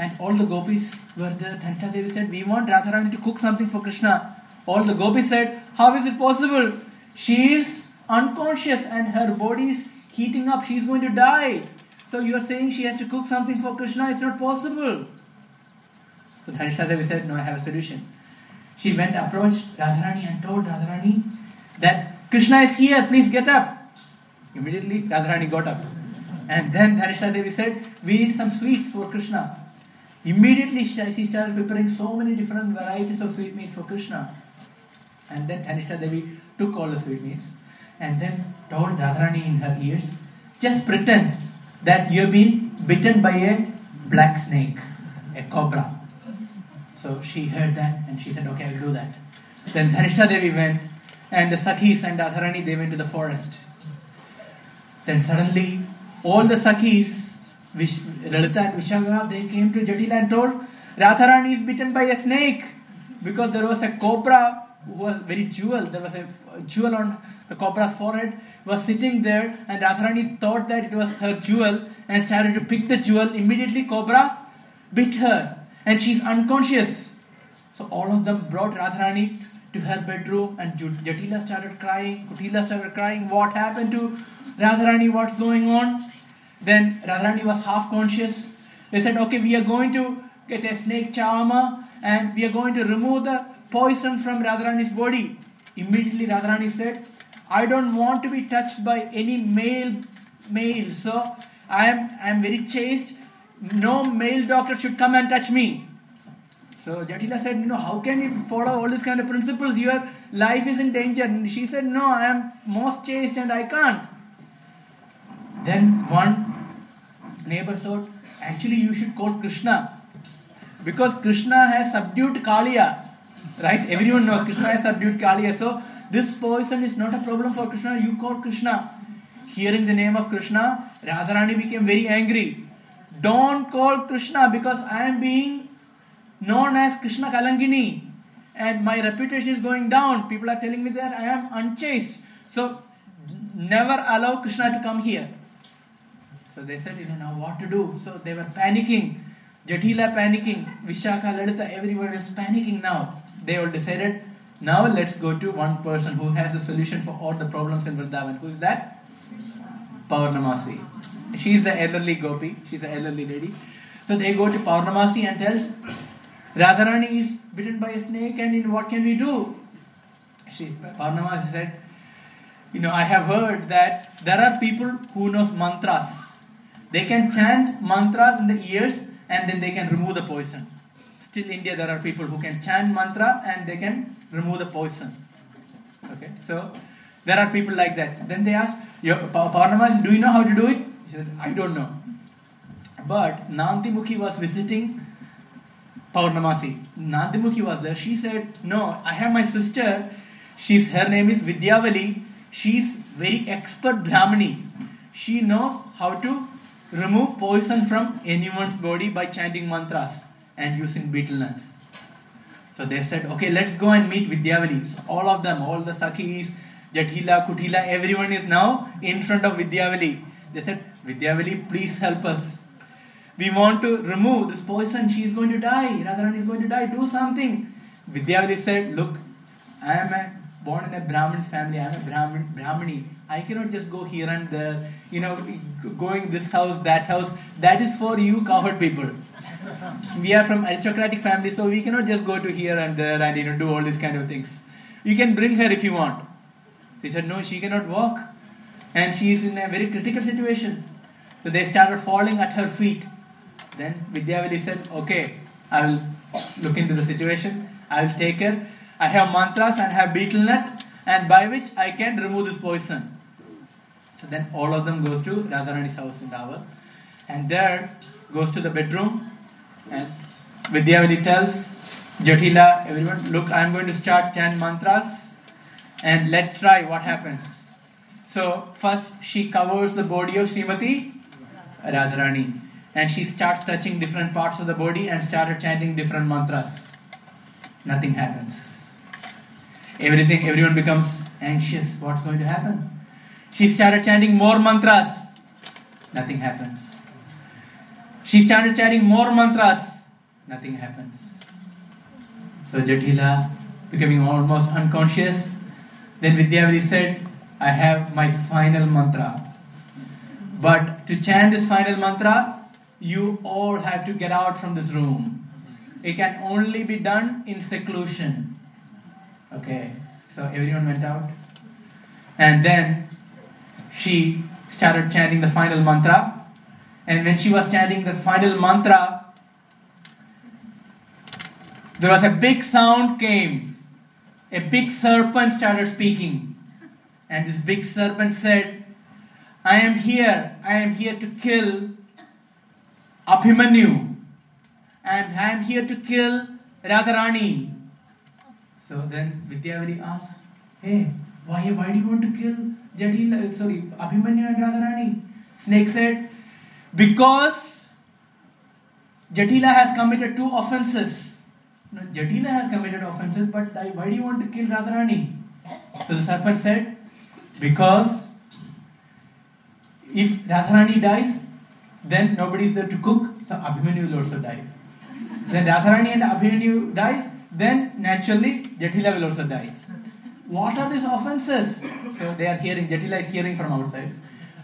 and all the gopis were there. Dhanishta Devi said, We want Radharani to cook something for Krishna. All the gopis said, How is it possible? She is unconscious and her body is heating up. She is going to die. So you are saying she has to cook something for Krishna? It's not possible. So Dhanishta Devi said, No, I have a solution. She went, approached Radharani and told Radharani that Krishna is here, please get up. Immediately Radharani got up. And then Dhanishta Devi said, We need some sweets for Krishna. Immediately she started preparing so many different varieties of sweetmeats for Krishna. And then Dhanishta Devi took all the sweetmeats and then told Radharani in her ears, Just pretend that you have been bitten by a black snake, a cobra. So she heard that and she said, Okay, I'll do that. Then Dhanishta Devi went and the Sakhis and Radharani they went to the forest. Then suddenly all the Sakhis, Vish, Lalita and Vishaka, they came to Jatila and told Radharani is bitten by a snake because there was a cobra who was very jewel. There was a jewel on the cobra's forehead. Was sitting there, and Radharani thought that it was her jewel and started to pick the jewel. Immediately, cobra bit her, and she's unconscious. So all of them brought Radharani to her bedroom and Jatila started crying. Kutila started crying. What happened to Radharani? What's going on? Then Radharani was half conscious. They said, okay, we are going to get a snake charmer and we are going to remove the poison from Radharani's body. Immediately Radharani said, I don't want to be touched by any male male. So I am I am very chaste. No male doctor should come and touch me. So Jatila said, you know, how can you follow all these kind of principles? Your life is in danger. And she said, no, I am most chaste and I can't. Then one neighbor thought, actually you should call Krishna. Because Krishna has subdued Kaliya. Right? Everyone knows Krishna has subdued Kaliya. So this poison is not a problem for Krishna. You call Krishna. Hearing the name of Krishna, Radharani became very angry. Don't call Krishna because I am being known as Krishna Kalankini and my reputation is going down. People are telling me that I am unchaste. So never allow Krishna to come here. So they said, you know, now what to do? So they were panicking. Jatila panicking. Vishaka, Lalita, everyone is panicking now. They all decided, now let's go to one person who has a solution for all the problems in Vrindavan. Who is that? Paurnamasi. She is the elderly gopi. She's the elderly lady. So they go to Paurnamasi and tells, Radharani is bitten by a snake and in what can we do? She, Paurnamasi said, you know, I have heard that there are people who knows mantras. They can chant mantras in the ears and then they can remove the poison. Still India there are people who can chant mantra and they can remove the poison. Okay, so there are people like that. Then they ask, Paurnamasi, do you know how to do it? She said, I don't know. But Nandimukhi was visiting Paurnamasi. Nandimukhi was there. She said, No, I have my sister. She's her name is Vidyavali. She's very expert Brahmani. She knows how to remove poison from anyone's body by chanting mantras and using betel nuts. So they said, okay, let's go and meet Vidyavali. So all of them, all the Sakhis, Jatila, Kutila, everyone is now in front of Vidyavali. They said, Vidyavali, please help us. We want to remove this poison. She is going to die. Radharani is going to die. Do something. Vidyavali said, look, I am a, born in a Brahmin family. I am a Brahmin, Brahmini. I cannot just go here and there, you know, going this house, that house. That is for you cowherd people. we are from aristocratic family, so we cannot just go to here and there and you know do all these kind of things. You can bring her if you want. They said, no, she cannot walk. And she is in a very critical situation. So they started falling at her feet. Then Vidyavali said, okay, I will look into the situation. I will take her. I have mantras and have betel nut and by which I can remove this poison. So then all of them goes to Radharani's house in Javat. And there goes to the bedroom and Vidyavali tells Jatila, everyone, look, I'm going to start chant mantras and let's try what happens. So first she covers the body of Srimati Radharani and she starts touching different parts of the body and started chanting different mantras. Nothing happens. Everything, everyone becomes anxious. What's going to happen? She started chanting more mantras. Nothing happens. She started chanting more mantras. Nothing happens. So Jatila, becoming almost unconscious, then Vidyavali said, I have my final mantra. But to chant this final mantra, you all have to get out from this room. It can only be done in seclusion. Okay, so everyone went out. And then she started chanting the final mantra. And when she was chanting the final mantra, there was a big sound came. A big serpent started speaking. And this big serpent said, I am here. I am here to kill Abhimanyu. And I am here to kill Radharani. So then Vidyavali asked, Hey, why, why do you want to kill Jatila, sorry, Abhimanyu and Radharani? Snake said, Because Jatila has committed two offenses. Jatila has committed offenses, but why do you want to kill Radharani? So the serpent said, Because if Radharani dies, then nobody is there to cook, so Abhimanyu will also die. Then Radharani and Abhimanyu dies, then naturally Jatila will also die. What are these offenses? So they are hearing, Jatila is hearing from outside.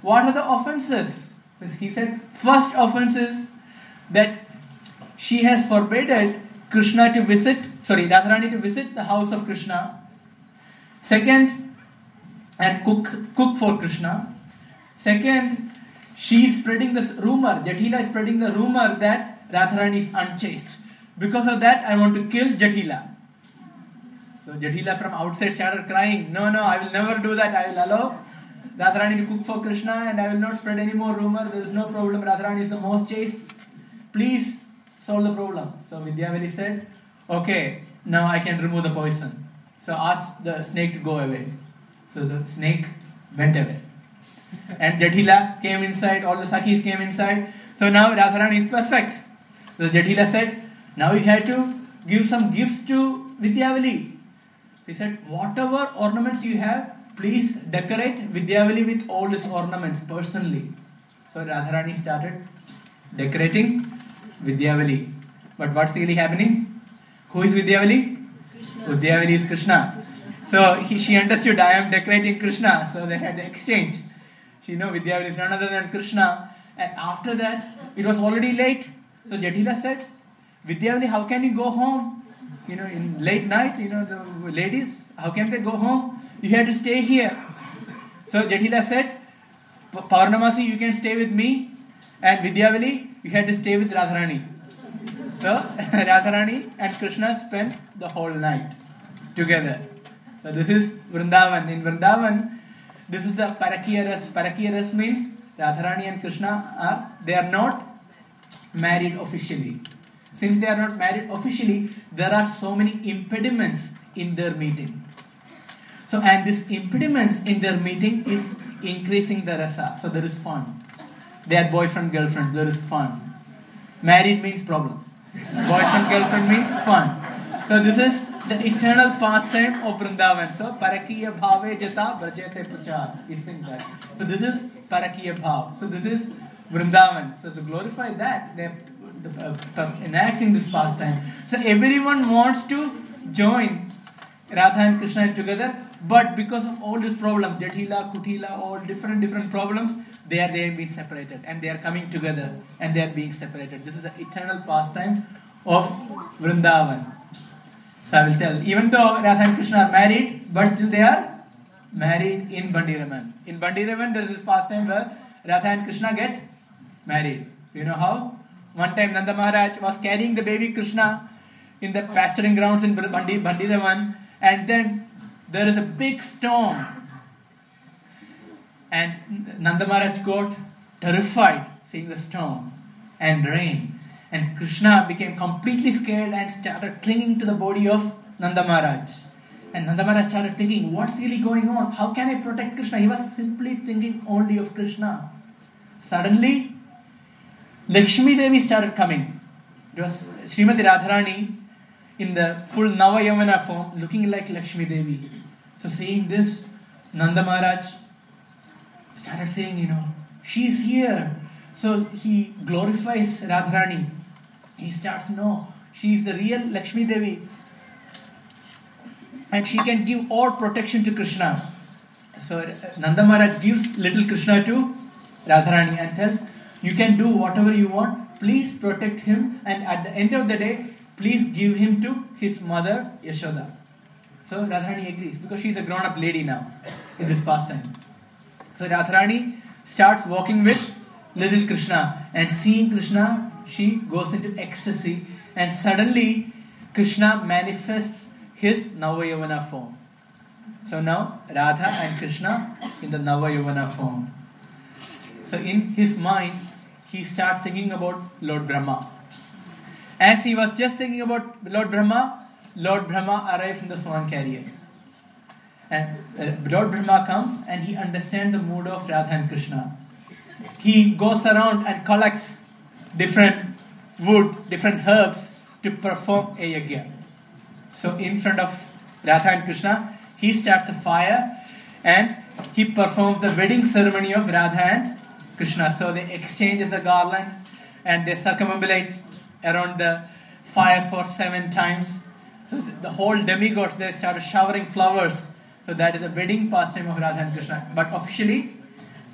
What are the offenses? He said, first offense is that she has forbidden Krishna to visit, sorry, Radharani to visit the house of Krishna. Second, and cook cook for Krishna. Second, she is spreading this rumor. Jatila is spreading the rumor that Radharani is unchaste. Because of that, I want to kill Jatila. So Jatila from outside started crying, No, no, I will never do that. I will allow Radharani to cook for Krishna and I will not spread any more rumor. There is no problem. Radharani is the most chaste. Please solve the problem. So Vidyavali said, Okay, now I can remove the poison. So ask the snake to go away. So the snake went away. And Jatila came inside, all the Sakhis came inside. So now Radharani is perfect. So Jatila said, Now you had to give some gifts to Vidyavali. He said, Whatever ornaments you have, please decorate Vidyavali with all these ornaments personally. So Radharani started decorating Vidyavali. But what's really happening? Who is Vidyavali? Vidyavali is Krishna. So he, she understood, I am decorating Krishna. So they had the exchange. She know Vidyavali is none other than Krishna. And after that, it was already late. So Jatila said, Vidyavali, how can you go home? You know, in late night, you know, the ladies, how can they go home? You have to stay here. So Jatila said, Paurnamasi, you can stay with me. And Vidyavali, you had to stay with Radharani. So Radharani and Krishna spent the whole night together. So this is Vrindavan. In Vrindavan, this is the Parakiyaras. Parakiyaras means Radharani and Krishna are they are not married officially. Since they are not married officially, there are so many impediments in their meeting. So and this impediments in their meeting is increasing the rasa. So there is fun. They are boyfriend girlfriend. There is fun. Married means problem. Boyfriend girlfriend means fun. So this is the eternal pastime of Vrindavan. So Parakiya Bhave Jata Brajate Prachar. You sing that. So this is Parakiya Bhav. So this is Vrindavan. So to glorify that, they enacting this pastime. So everyone wants to join Radha and Krishna together, but because of all these problems, Jatila, Kutila, all different different problems, they are they have been separated and they are coming together and they are being separated. This is the eternal pastime of Vrindavan. So I will tell, even though Radha and Krishna are married, but still they are married in Bhandiravan. In Bhandiravan, there is this pastime where Radha and Krishna get married. You know how? One time Nanda Maharaj was carrying the baby Krishna in the pasturing grounds in Bandi, Bhandiravan, and then there is a big storm. And Nanda Maharaj got terrified seeing the storm and rain. And Krishna became completely scared and started clinging to the body of Nanda Maharaj. And Nanda Maharaj started thinking, what's really going on? How can I protect Krishna? He was simply thinking only of Krishna. Suddenly, Lakshmi Devi started coming. It was Srimati Radharani in the full Navayauvana form, looking like Lakshmi Devi. So, seeing this, Nanda Maharaj started saying, you know, she's here. So he glorifies Radharani. He starts, no, she is the real Lakshmi Devi. And she can give all protection to Krishna. So Nanda Maharaj gives little Krishna to Radharani and tells, you can do whatever you want. Please protect him. And at the end of the day, please give him to his mother Yashoda. So Radharani agrees because she is a grown up lady now in this pastime. So Radharani starts walking with little Krishna and seeing Krishna, she goes into ecstasy and suddenly Krishna manifests his Navayauvana form. So now Radha and Krishna in the Navayauvana form. So in his mind, he starts thinking about Lord Brahma. As he was just thinking about Lord Brahma, Lord Brahma arrives in the swan carrier. And uh, Lord Brahma comes and he understands the mood of Radha and Krishna. He goes around and collects different wood, different herbs to perform a yajna. So in front of Radha and Krishna, he starts a fire and he performs the wedding ceremony of Radha and Krishna. So they exchange the garland and they circumambulate around the fire for seven times So the- whole demigods they started showering flowers. So that is the wedding pastime of Radha and Krishna. But officially,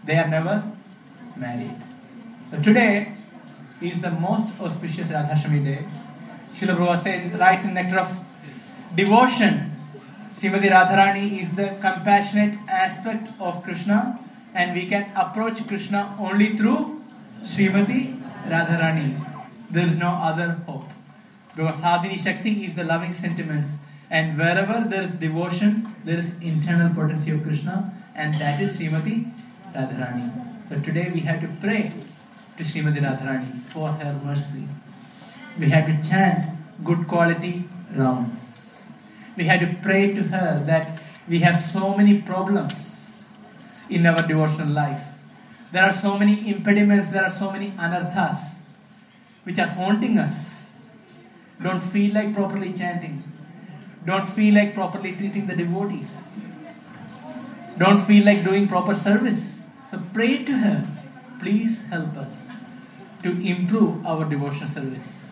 they are never married. So today is the most auspicious Radhashtami day. Srila Prabhupada says, writes in Nectar of Devotion, Srimati Radharani is the compassionate aspect of Krishna and we can approach Krishna only through Srimati Radharani. There is no other hope. Because Hladini Shakti is the loving sentiments and wherever there is devotion, there is internal potency of Krishna and that is Srimati Radharani. But today we have to pray to Srimati Radharani for her mercy. We have to chant good quality rounds. We have to pray to her that we have so many problems in our devotional life. There are so many impediments, there are so many anarthas which are haunting us. Don't feel like properly chanting. Don't feel like properly treating the devotees. Don't feel like doing proper service. So pray to her. Please help us to improve our devotional service.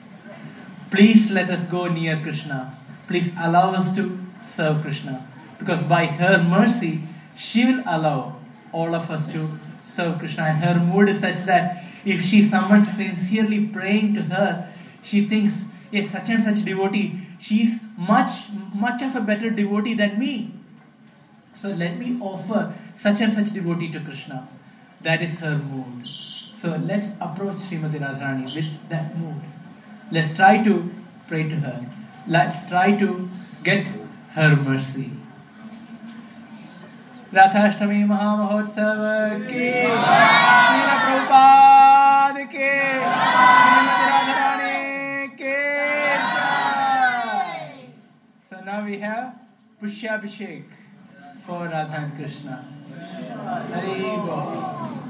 Please let us go near Krishna. Please allow us to serve Krishna. Because by her mercy, she will allow all of us to serve Krishna. And her mood is such that if she someone sincerely praying to her, she thinks, yes, such and such devotee, she's much, much of a better devotee than me. So let me offer such and such devotee to Krishna. That is her mood. So let's approach Srimati Radharani with that mood. Let's try to pray to her. Let's try to get her mercy. Radhashtami महामहोत्सव के प्रभुपाद के के now we have Pushyabhishek for Radha and Krishna. Hari Bol.